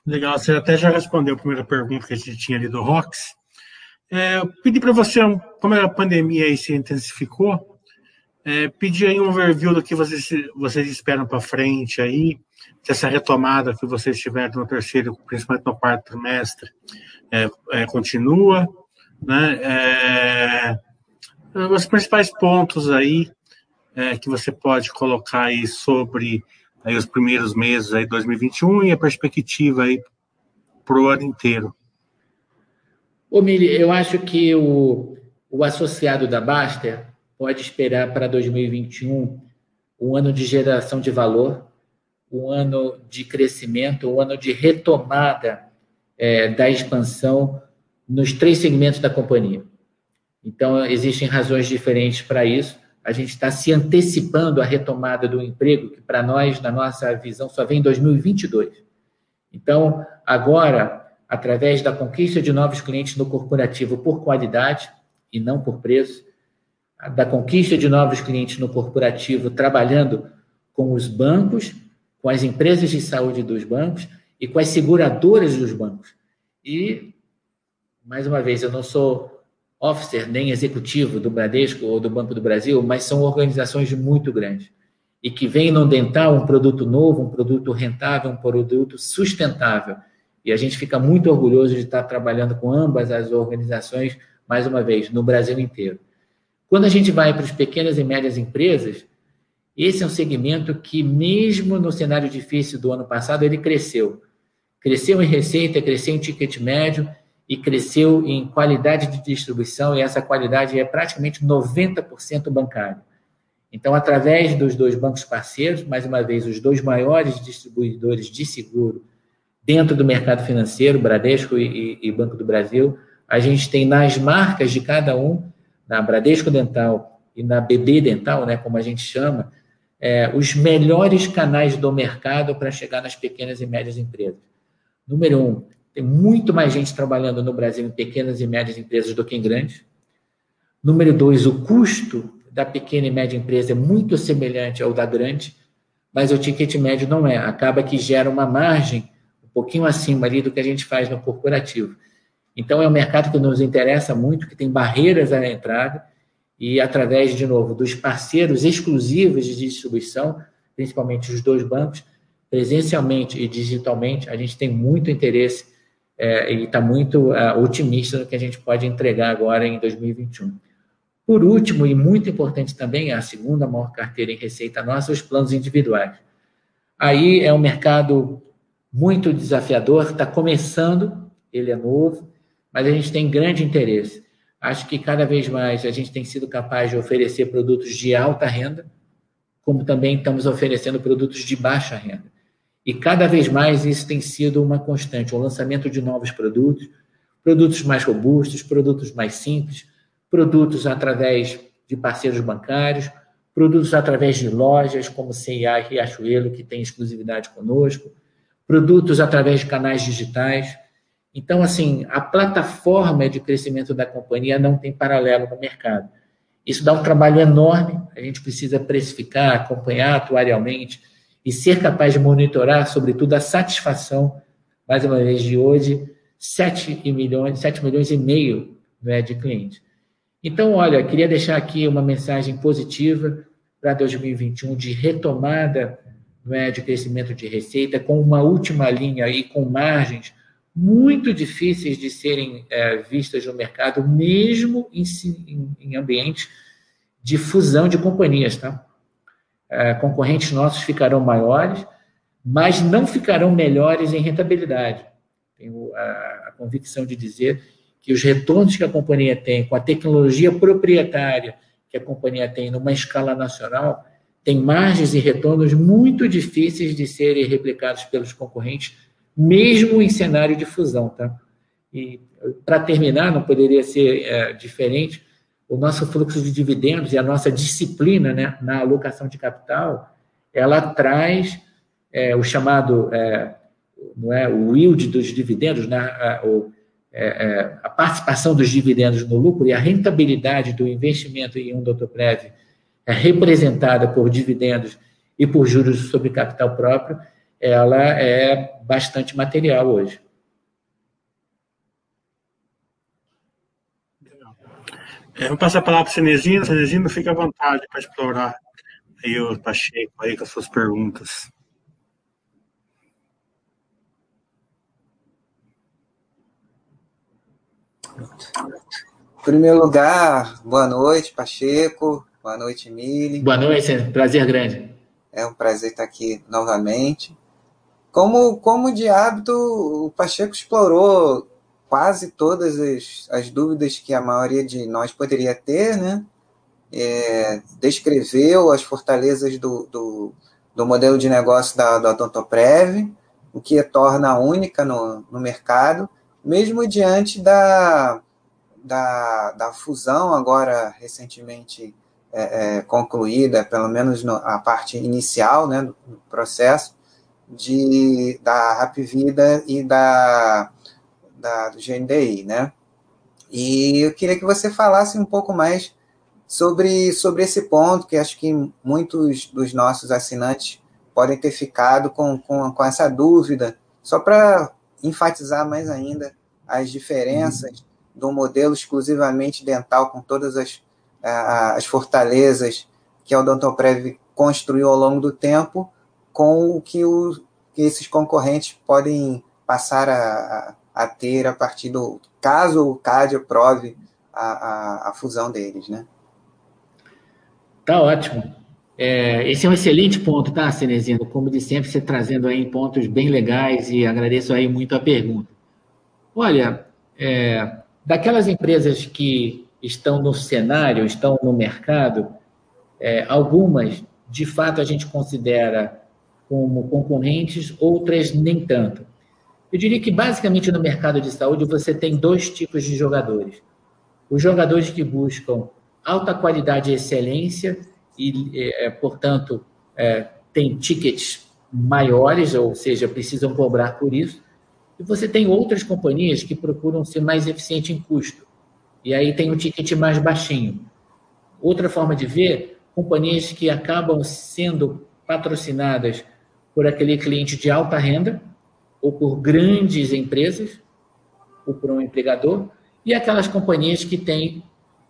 S1: Legal, você até já respondeu a primeira pergunta que a gente tinha ali do Rox. É, pedi para você, como a pandemia aí se intensificou, é, aí um overview do que vocês, vocês esperam para frente aí, dessa retomada que vocês tiveram no terceiro, principalmente no quarto trimestre, é, é continua, né? É, os principais pontos aí é, que você pode colocar aí sobre aí, os primeiros meses aí 2021 e a perspectiva aí para o ano inteiro.
S2: Ô, Mili, eu acho que o, o associado da Baster pode esperar para 2021 um ano de geração de valor, um ano de crescimento, um ano de retomada é, da expansão nos três segmentos da companhia. Então, existem razões diferentes para isso. A gente está se antecipando à retomada do emprego, que para nós, na nossa visão, só vem em 2022. Então, agora, através da conquista de novos clientes no corporativo por qualidade e não por preço, da conquista de novos clientes no corporativo trabalhando com os bancos, com as empresas de saúde dos bancos e com as seguradoras dos bancos. E mais uma vez, eu não sou officer nem executivo do Bradesco ou do Banco do Brasil, mas são organizações muito grandes e que vêm no dental um produto novo, um produto rentável, um produto sustentável. E a gente fica muito orgulhoso de estar trabalhando com ambas as organizações, mais uma vez, no Brasil inteiro. Quando a gente vai para as pequenas e médias empresas, esse é um segmento que, mesmo no cenário difícil do ano passado, ele cresceu. Cresceu em receita, cresceu em ticket médio e cresceu em qualidade de distribuição, e essa qualidade é praticamente 90% bancária. Então, através dos dois bancos parceiros, mais uma vez, os dois maiores distribuidores de seguro dentro do mercado financeiro, Bradesco e, e, e Banco do Brasil, a gente tem nas marcas de cada um, na Bradesco Dental e na BB Dental, né, como a gente chama, é, os melhores canais do mercado para chegar nas pequenas e médias empresas. Número um, tem muito mais gente trabalhando no Brasil em pequenas e médias empresas do que em grandes. Número dois, o custo da pequena e média empresa é muito semelhante ao da grande, mas o ticket médio não é. Acaba que gera uma margem um pouquinho acima ali do que a gente faz no corporativo. Então, é um mercado que nos interessa muito, que tem barreiras à entrada, e através, de novo, dos parceiros exclusivos de distribuição, principalmente os dois bancos, presencialmente e digitalmente, a gente tem muito interesse é, e está muito é, otimista no que a gente pode entregar agora em 2021. Por último, e muito importante também, a segunda maior carteira em receita nossa, os planos individuais. Aí é um mercado muito desafiador, está começando, ele é novo, mas a gente tem grande interesse. Acho que cada vez mais a gente tem sido capaz de oferecer produtos de alta renda, como também estamos oferecendo produtos de baixa renda. E cada vez mais isso tem sido uma constante, o lançamento de novos produtos, produtos mais robustos, produtos mais simples, produtos através de parceiros bancários, produtos através de lojas como CIA e Riachuelo, que tem exclusividade conosco, produtos através de canais digitais. Então, assim, a plataforma de crescimento da companhia não tem paralelo no mercado. Isso dá um trabalho enorme, a gente precisa precificar, acompanhar atuarialmente e ser capaz de monitorar, sobretudo, a satisfação, mais uma vez, de hoje, 7 milhões, 7 milhões e meio né, de clientes. Então, olha, queria deixar aqui uma mensagem positiva para 2021 de retomada né, de crescimento de receita, com uma última linha aí, com margens muito difíceis de serem é, vistas no mercado, mesmo em, em, em ambientes de fusão de companhias, tá? É, concorrentes nossos ficarão maiores, mas não ficarão melhores em rentabilidade. Tenho a, convicção de dizer que os retornos que a companhia tem com a tecnologia proprietária que a companhia tem numa escala nacional tem margens e retornos muito difíceis de serem replicados pelos concorrentes mesmo em cenário de fusão, tá? E para terminar, não poderia ser é, diferente, o nosso fluxo de dividendos e a nossa disciplina né, na alocação de capital, ela traz é, o chamado é, não é, o yield dos dividendos, né, a, é, é, a participação dos dividendos no lucro e a rentabilidade do investimento em um Doutorprev é representada por dividendos e por juros sobre capital próprio, ela é bastante material hoje.
S1: É, vou passar a palavra para o Cenezino. Cenezino, fique à vontade para explorar aí o Pacheco aí com as suas perguntas.
S3: Em primeiro lugar, boa noite, Pacheco. Boa noite, Mili.
S2: Boa noite, prazer grande.
S3: É um prazer estar aqui novamente. Como, como de hábito, o Pacheco explorou quase todas as, as dúvidas que a maioria de nós poderia ter, né? É, descreveu as fortalezas do, do, do, modelo de negócio da, da Odontoprev, o que a torna única no, no mercado, mesmo diante da, da, da fusão agora recentemente é, é, concluída, pelo menos no, a parte inicial né, do processo, de, da Rap Vida e da, da, do GNDI, né? E eu queria que você falasse um pouco mais sobre, sobre esse ponto, que acho que muitos dos nossos assinantes podem ter ficado com, com, com essa dúvida, só para enfatizar mais ainda as diferenças uhum. do modelo exclusivamente dental com todas as, as fortalezas que a Odontoprev construiu ao longo do tempo com o que, o, que esses concorrentes podem passar a, a, a, ter a partir do caso o CAD aprove a, a, a fusão deles, né?
S2: Tá ótimo. É, esse é um excelente ponto, tá, Cenezino? Como de sempre, você trazendo aí pontos bem legais e agradeço aí muito a pergunta. Olha, é, daquelas empresas que estão no cenário, estão no mercado, é, algumas, de fato, a gente considera como concorrentes, outras nem tanto. Eu diria que, basicamente, no mercado de saúde, você tem dois tipos de jogadores. Os jogadores que buscam alta qualidade e excelência e, é, portanto, é, tem tickets maiores, ou seja, precisam cobrar por isso. E você tem outras companhias que procuram ser mais eficiente em custo. E aí tem um ticket mais baixinho. Outra forma de ver, companhias que acabam sendo patrocinadas por aquele cliente de alta renda, ou por grandes empresas, ou por um empregador, e aquelas companhias que têm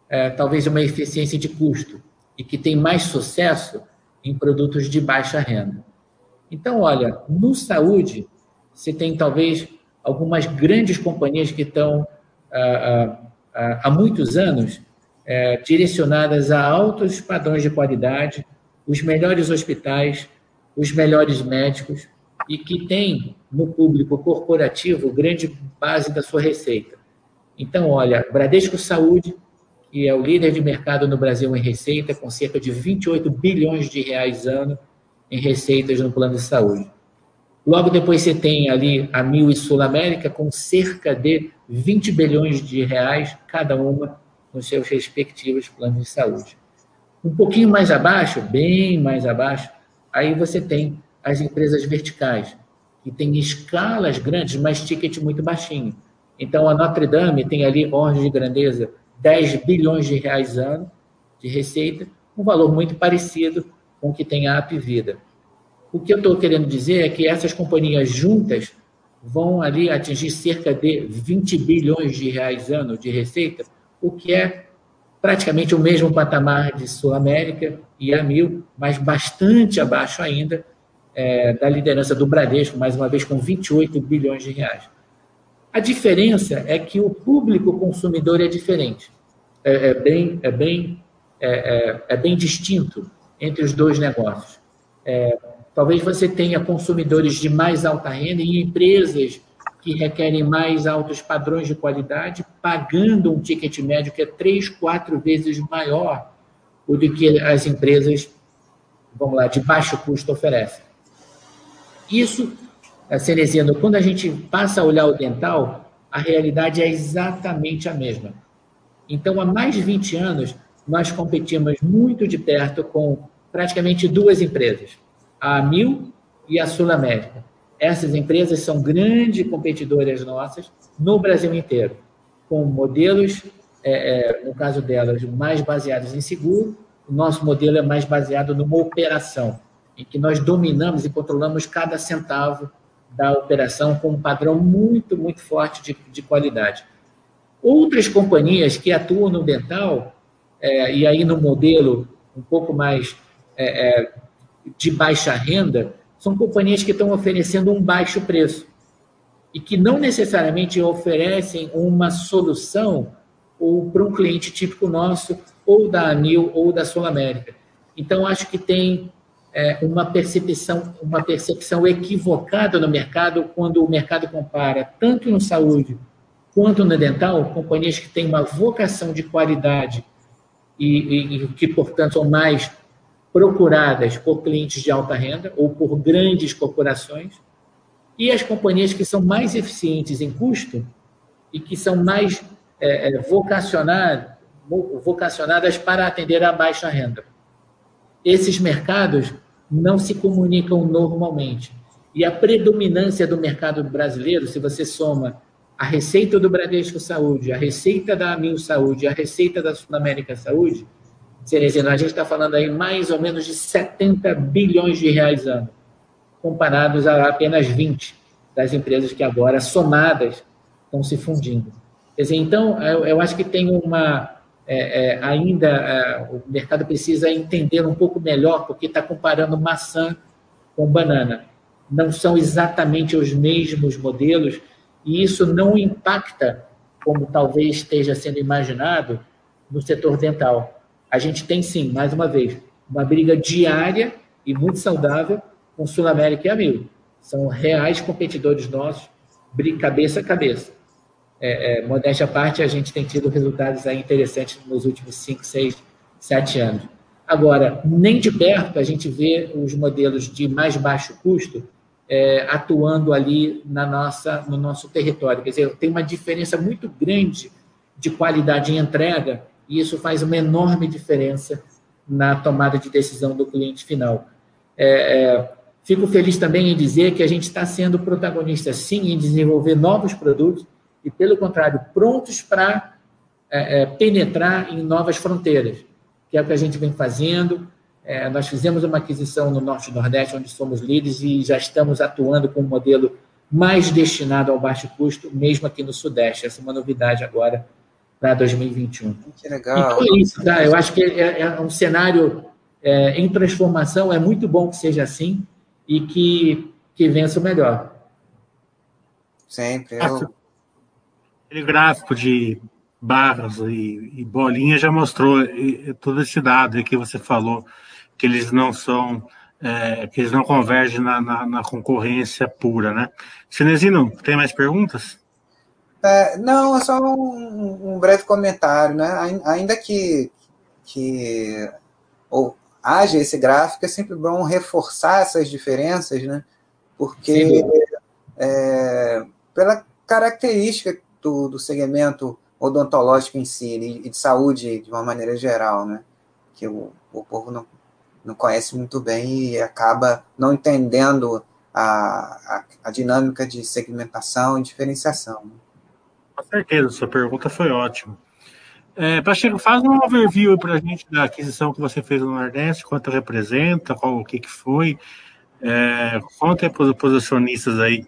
S2: é, talvez uma eficiência de custo e que têm mais sucesso em produtos de baixa renda. Então, olha, no saúde, você tem talvez algumas grandes companhias que estão ah, ah, ah, há muitos anos é, direcionadas a altos padrões de qualidade, os melhores hospitais, os melhores médicos e que tem no público corporativo grande base da sua receita. Então, olha, Bradesco Saúde, que é o líder de mercado no Brasil em receita, com cerca de 28 bilhões de reais ano em receitas no plano de saúde. Logo depois você tem ali a Mil e Sul América com cerca de 20 bilhões de reais cada uma nos seus respectivos planos de saúde. Um pouquinho mais abaixo, bem mais abaixo, aí você tem as empresas verticais, que têm escalas grandes, mas ticket muito baixinho. Então, a Notre Dame tem ali ordem de grandeza 10 bilhões de reais ano de receita, um valor muito parecido com o que tem a Apvida. O que eu estou querendo dizer é que essas companhias juntas vão ali atingir cerca de 20 bilhões de reais ano de receita, o que é praticamente o mesmo patamar de Sul América e a Mil, mas bastante abaixo ainda é, da liderança do Bradesco, mais uma vez com 28 bilhões de reais. A diferença é que o público consumidor é diferente, é, é bem, é, bem, é, é, é bem distinto entre os dois negócios. É, Talvez você tenha consumidores de mais alta renda e empresas que requerem mais altos padrões de qualidade, pagando um ticket médio que é três, quatro vezes maior do que as empresas, vamos lá, de baixo custo oferecem. Isso, Cenezino, quando a gente passa a olhar o dental, a realidade é exatamente a mesma. Então, há mais de 20 anos, nós competimos muito de perto com praticamente duas empresas a Mil e a Sul América. Essas empresas são grandes competidoras nossas no Brasil inteiro, com modelos, é, é, no caso delas, mais baseados em seguro. O nosso modelo é mais baseado numa operação, em que nós dominamos e controlamos cada centavo da operação com um padrão muito, muito forte de, de qualidade. Outras companhias que atuam no dental, é, e aí no modelo um pouco mais é, é de baixa renda são companhias que estão oferecendo um baixo preço e que não necessariamente oferecem uma solução ou para um cliente típico nosso, ou da Anil, ou da Sul América. Então, acho que tem é, uma percepção, uma percepção equivocada no mercado quando o mercado compara tanto no saúde quanto no dental, companhias que têm uma vocação de qualidade e, e, que, portanto, são mais procuradas por clientes de alta renda ou por grandes corporações, e as companhias que são mais eficientes em custo e que são mais é, é vocacionadas, vocacionadas para atender a baixa renda. Esses mercados não se comunicam normalmente. E a predominância do mercado brasileiro, se você soma a receita do Bradesco Saúde, a receita da Amil Saúde, a receita da Sul América Saúde, Cerezino, a gente está falando aí mais ou menos de 70 bilhões de reais ano, comparados a apenas 20 das empresas que agora, somadas, estão se fundindo. Quer dizer, então, eu, eu acho que tem uma. É, é, ainda é, o mercado precisa entender um pouco melhor, porque está comparando maçã com banana. Não são exatamente os mesmos modelos, e isso não impacta, como talvez esteja sendo imaginado, no setor dental a gente tem sim, mais uma vez, uma briga diária e muito saudável com Sul América e Amil. São reais competidores nossos, cabeça a cabeça. É, é, modéstia à parte, a gente tem tido resultados aí interessantes nos últimos 5, 6, 7 anos. Agora, nem de perto a gente vê os modelos de mais baixo custo é, atuando ali na nossa, no nosso território. Quer dizer, tem uma diferença muito grande de qualidade em entrega e isso faz uma enorme diferença na tomada de decisão do cliente final. É, é, fico feliz também em dizer que a gente está sendo protagonista, sim, em desenvolver novos produtos e, pelo contrário, prontos para é, é, penetrar em novas fronteiras, que é o que a gente vem fazendo. É, nós fizemos uma aquisição no Norte e Nordeste, onde somos líderes, e já estamos atuando com um modelo mais destinado ao baixo custo, mesmo aqui no Sudeste. Essa é uma novidade agora para 2021.
S3: Que legal.
S2: Então é isso, tá? Eu acho que é, é um cenário é, em transformação, é muito bom que seja assim e que, que vença o melhor.
S3: Sempre. Eu...
S1: Aquele gráfico de barras e, e bolinhas já mostrou e, todo esse dado que você falou, que eles não são, é, que eles não convergem na, na, na concorrência pura, né? Cinezino, tem mais perguntas?
S3: É, não, é só um, um, breve comentário, né? Ainda que, que ou haja esse gráfico, é sempre bom reforçar essas diferenças, né? Porque é, pela característica do, do segmento odontológico em si e de saúde de uma maneira geral, né? Que o, o povo não, não conhece muito bem e acaba não entendendo a, a, a dinâmica de segmentação e diferenciação. Né?
S1: Com certeza, sua pergunta foi ótima. É, Pacheco, faz um overview para a gente da aquisição que você fez no Nordeste, quanto representa, qual o que, que foi, é, conta para os aí,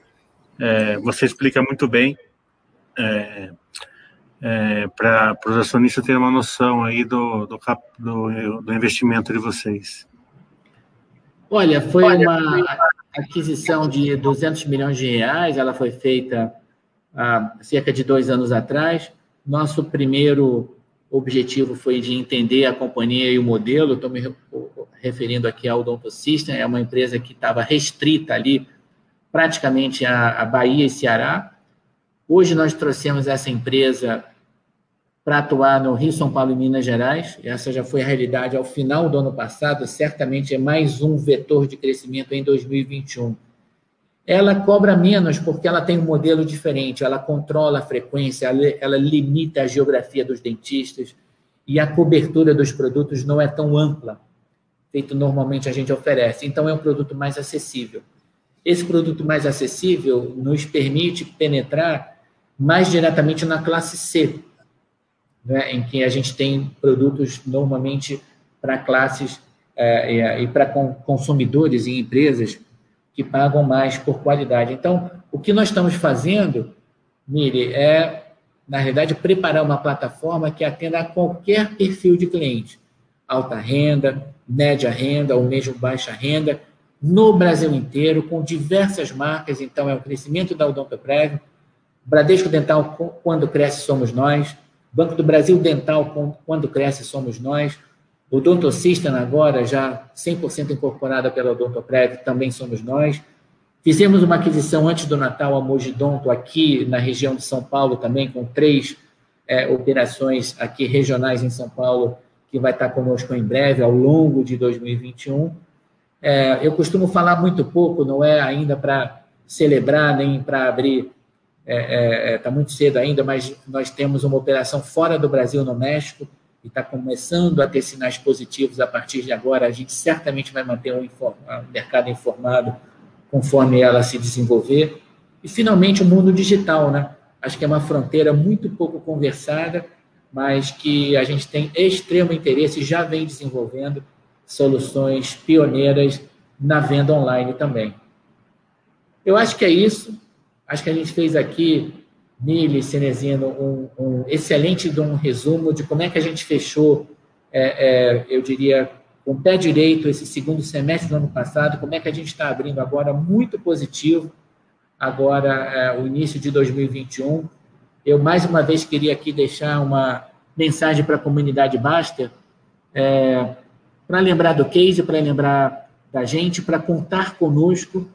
S1: é, você explica muito bem é, é, para os acionistas terem uma noção aí do, do, do, do, investimento de vocês.
S2: Olha, foi Olha, uma aquisição de 200 milhões de reais, ela foi feita há cerca de dois anos atrás. Nosso primeiro objetivo foi de entender a companhia e o modelo, estou me referindo aqui ao Odonto System, é uma empresa que estava restrita ali praticamente a, a Bahia e Ceará, Hoje nós trouxemos essa empresa para atuar no Rio, São Paulo e Minas Gerais. Essa já foi a realidade ao final do ano passado, certamente é mais um vetor de crescimento em 2021. Ela cobra menos porque ela tem um modelo diferente, ela controla a frequência, ela, limita a geografia dos dentistas e a cobertura dos produtos não é tão ampla, feito normalmente a gente oferece. Então é um produto mais acessível. Esse produto mais acessível nos permite penetrar mais diretamente na classe C, né, em que a gente tem produtos normalmente para classes é, e para consumidores e empresas que pagam mais por qualidade. Então, o que nós estamos fazendo, Mire, é, na realidade, preparar uma plataforma que atenda a qualquer perfil de cliente, alta renda, média renda ou mesmo baixa renda, no Brasil inteiro, com diversas marcas. Então, é o crescimento da Odontoprev, Bradesco Dental, quando cresce, somos nós. Banco do Brasil Dental, quando cresce, somos nós. O System agora já 100% incorporada pela Odontoprev, também somos nós. Fizemos uma aquisição antes do Natal, a Mogidonto, aqui na região de São Paulo também, com três é, operações aqui regionais em São Paulo, que vai estar conosco em breve, ao longo de 2021. É, eu costumo falar muito pouco, não é ainda para celebrar nem para abrir está é, é, tá muito cedo ainda, mas nós temos uma operação fora do Brasil, no México, e está começando a ter sinais positivos a partir de agora. A gente certamente vai manter um, um mercado informado conforme ela se desenvolver. E, finalmente, o mundo digital, né? Acho que é uma fronteira muito pouco conversada, mas que a gente tem extremo interesse e já vem desenvolvendo soluções pioneiras na venda online também. Eu acho que é isso. Acho que a gente fez aqui, Mili, Cenezino, um, um excelente um resumo de como é que a gente fechou, é, é, eu diria, com pé direito esse segundo semestre do ano passado, como é que a gente está abrindo agora muito positivo, agora é, o início de 2021. Eu, mais uma vez, queria aqui deixar uma mensagem para a comunidade Baster, é, para lembrar do case, para lembrar da gente, para contar conosco,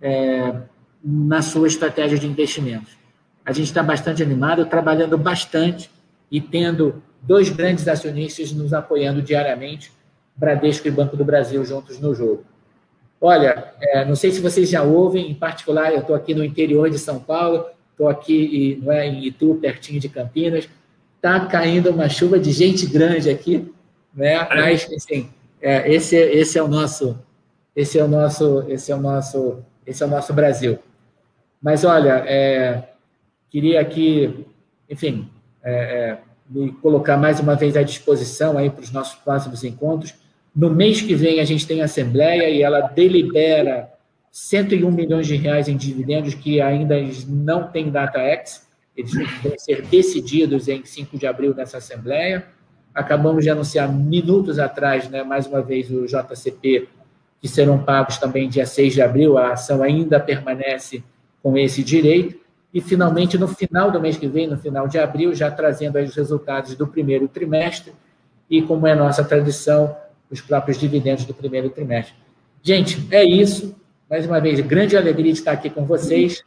S2: é, na sua estratégia de investimentos. A gente está bastante animado, trabalhando bastante e tendo dois grandes acionistas nos apoiando diariamente, Bradesco e Banco do Brasil juntos no jogo. Olha, é, não sei se vocês já ouvem, em particular, eu estou aqui no interior de São Paulo, estou aqui não é, em Itu, pertinho de Campinas, está caindo uma chuva de gente grande aqui, né? Mas, assim, é, esse, esse é o nosso, esse é o nosso, esse é o nosso, esse é o nosso Brasil. Mas, olha, é, queria aqui, enfim, é, é, me colocar mais uma vez à disposição aí para os nossos próximos encontros. No mês que vem, a gente tem a Assembleia e ela delibera 101 milhões de reais em dividendos que ainda não tem data ex, eles vão ser decididos em 5 de abril nessa Assembleia. Acabamos de anunciar minutos atrás, né, mais uma vez, o JCP, que serão pagos também dia 6 de abril. A ação ainda permanece com esse direito. e finalmente no final do mês que vem, no final de abril, já trazendo os resultados do primeiro trimestre e, como é nossa tradição, os próprios dividendos do primeiro trimestre. Gente, é isso. Mais uma vez, grande alegria de estar aqui com vocês.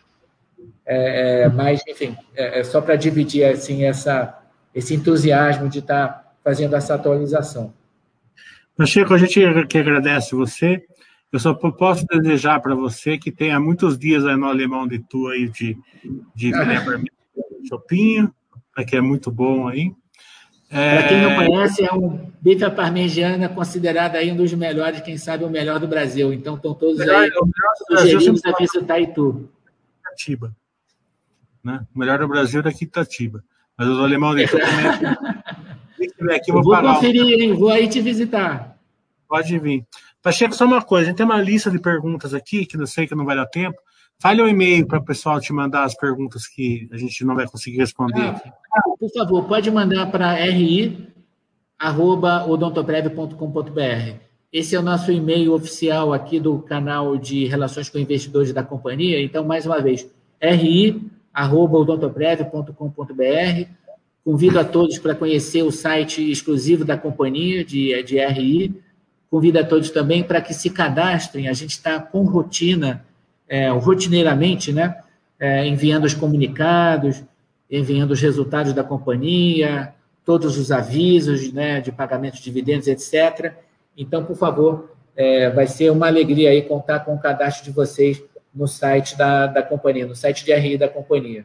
S2: É, é, mas, enfim, é, é só para dividir assim, essa, esse entusiasmo de estar fazendo essa atualização.
S1: Chico, a gente que agradece você. Eu só posso desejar para você que tenha muitos dias aí no alemão de tu aí de, de chopinho, que é muito bom aí.
S2: É... Para quem não conhece, é um bife à parmegiana considerado aí um dos melhores, quem sabe o melhor do Brasil. Então estão todos melhor, aí sugeridos a visitar Itu.
S1: Itatiba. Né? O melhor do Brasil é daqui Itatiba. Mas os alemão de também.
S2: aqui, eu vou, vou conferir, um... hein? Vou aí te visitar.
S1: Pode vir. Pacheco, só uma coisa, a gente tem uma lista de perguntas aqui, que eu sei que não vai dar tempo. Fale o um e-mail para o pessoal te mandar as perguntas que a gente não vai conseguir responder. Ah,
S2: por favor, pode mandar para ri@odontoprev.com.br. Esse é o nosso e-mail oficial aqui do canal de relações com investidores da companhia. Então, mais uma vez, ri@odontoprev.com.br. Convido a todos para conhecer o site exclusivo da companhia de, de RI Convido a todos também para que se cadastrem. A gente está com rotina, é, rotineiramente, né? É, enviando os comunicados, enviando os resultados da companhia, todos os avisos né, de pagamento de dividendos, etc. Então, por favor, é, vai ser uma alegria aí contar com o cadastro de vocês no site da, da companhia, no site de RI da companhia.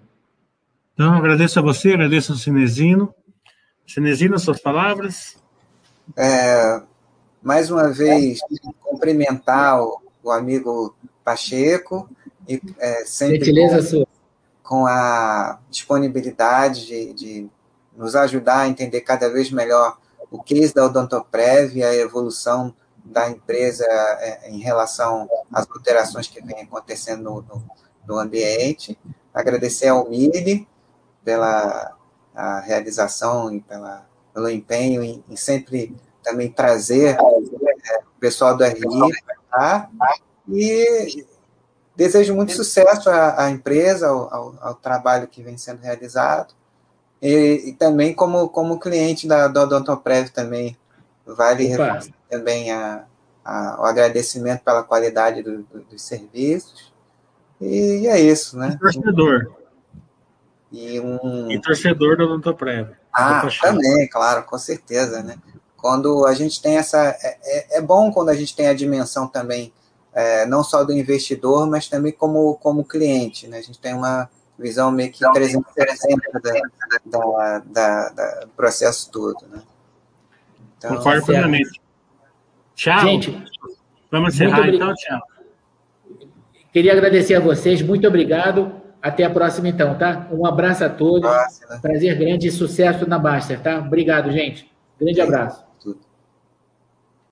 S1: Então, agradeço a você, agradeço ao Cinesino. Cinesino, suas palavras.
S3: É, mais uma vez, cumprimentar o, o amigo Pacheco e é, sempre com, com, a disponibilidade de, de, nos ajudar a entender cada vez melhor o case da Odontoprev e a evolução da empresa é, em relação às alterações que vêm acontecendo no, no, no ambiente. Agradecer ao MIRI pela realização e pela, pelo empenho em, em sempre também trazer é, o pessoal do RI tá? e desejo muito sucesso à, à empresa, ao, ao, ao, trabalho que vem sendo realizado e, e, também como, como cliente da, da Odontoprev também vale também a, a, o agradecimento pela qualidade do, do, dos serviços e, é isso, né?
S1: E torcedor.
S3: E, um...
S1: e torcedor da Odontoprev.
S3: Ah, também, claro, com certeza, né? Quando a gente tem essa. É, é, é bom quando a gente tem a dimensão também, é, não só do investidor, mas também como, como cliente. Né? A gente tem uma visão meio que 360 da, da, da, da, do processo todo. Né?
S1: Então, Concordo plenamente. Tchau. Gente, vamos encerrar então, tchau.
S2: Queria agradecer a vocês, muito obrigado. Até a próxima, então, tá? Um abraço a todos. Próxima. Prazer grande e sucesso na Baster, tá? Obrigado, gente. Grande abraço.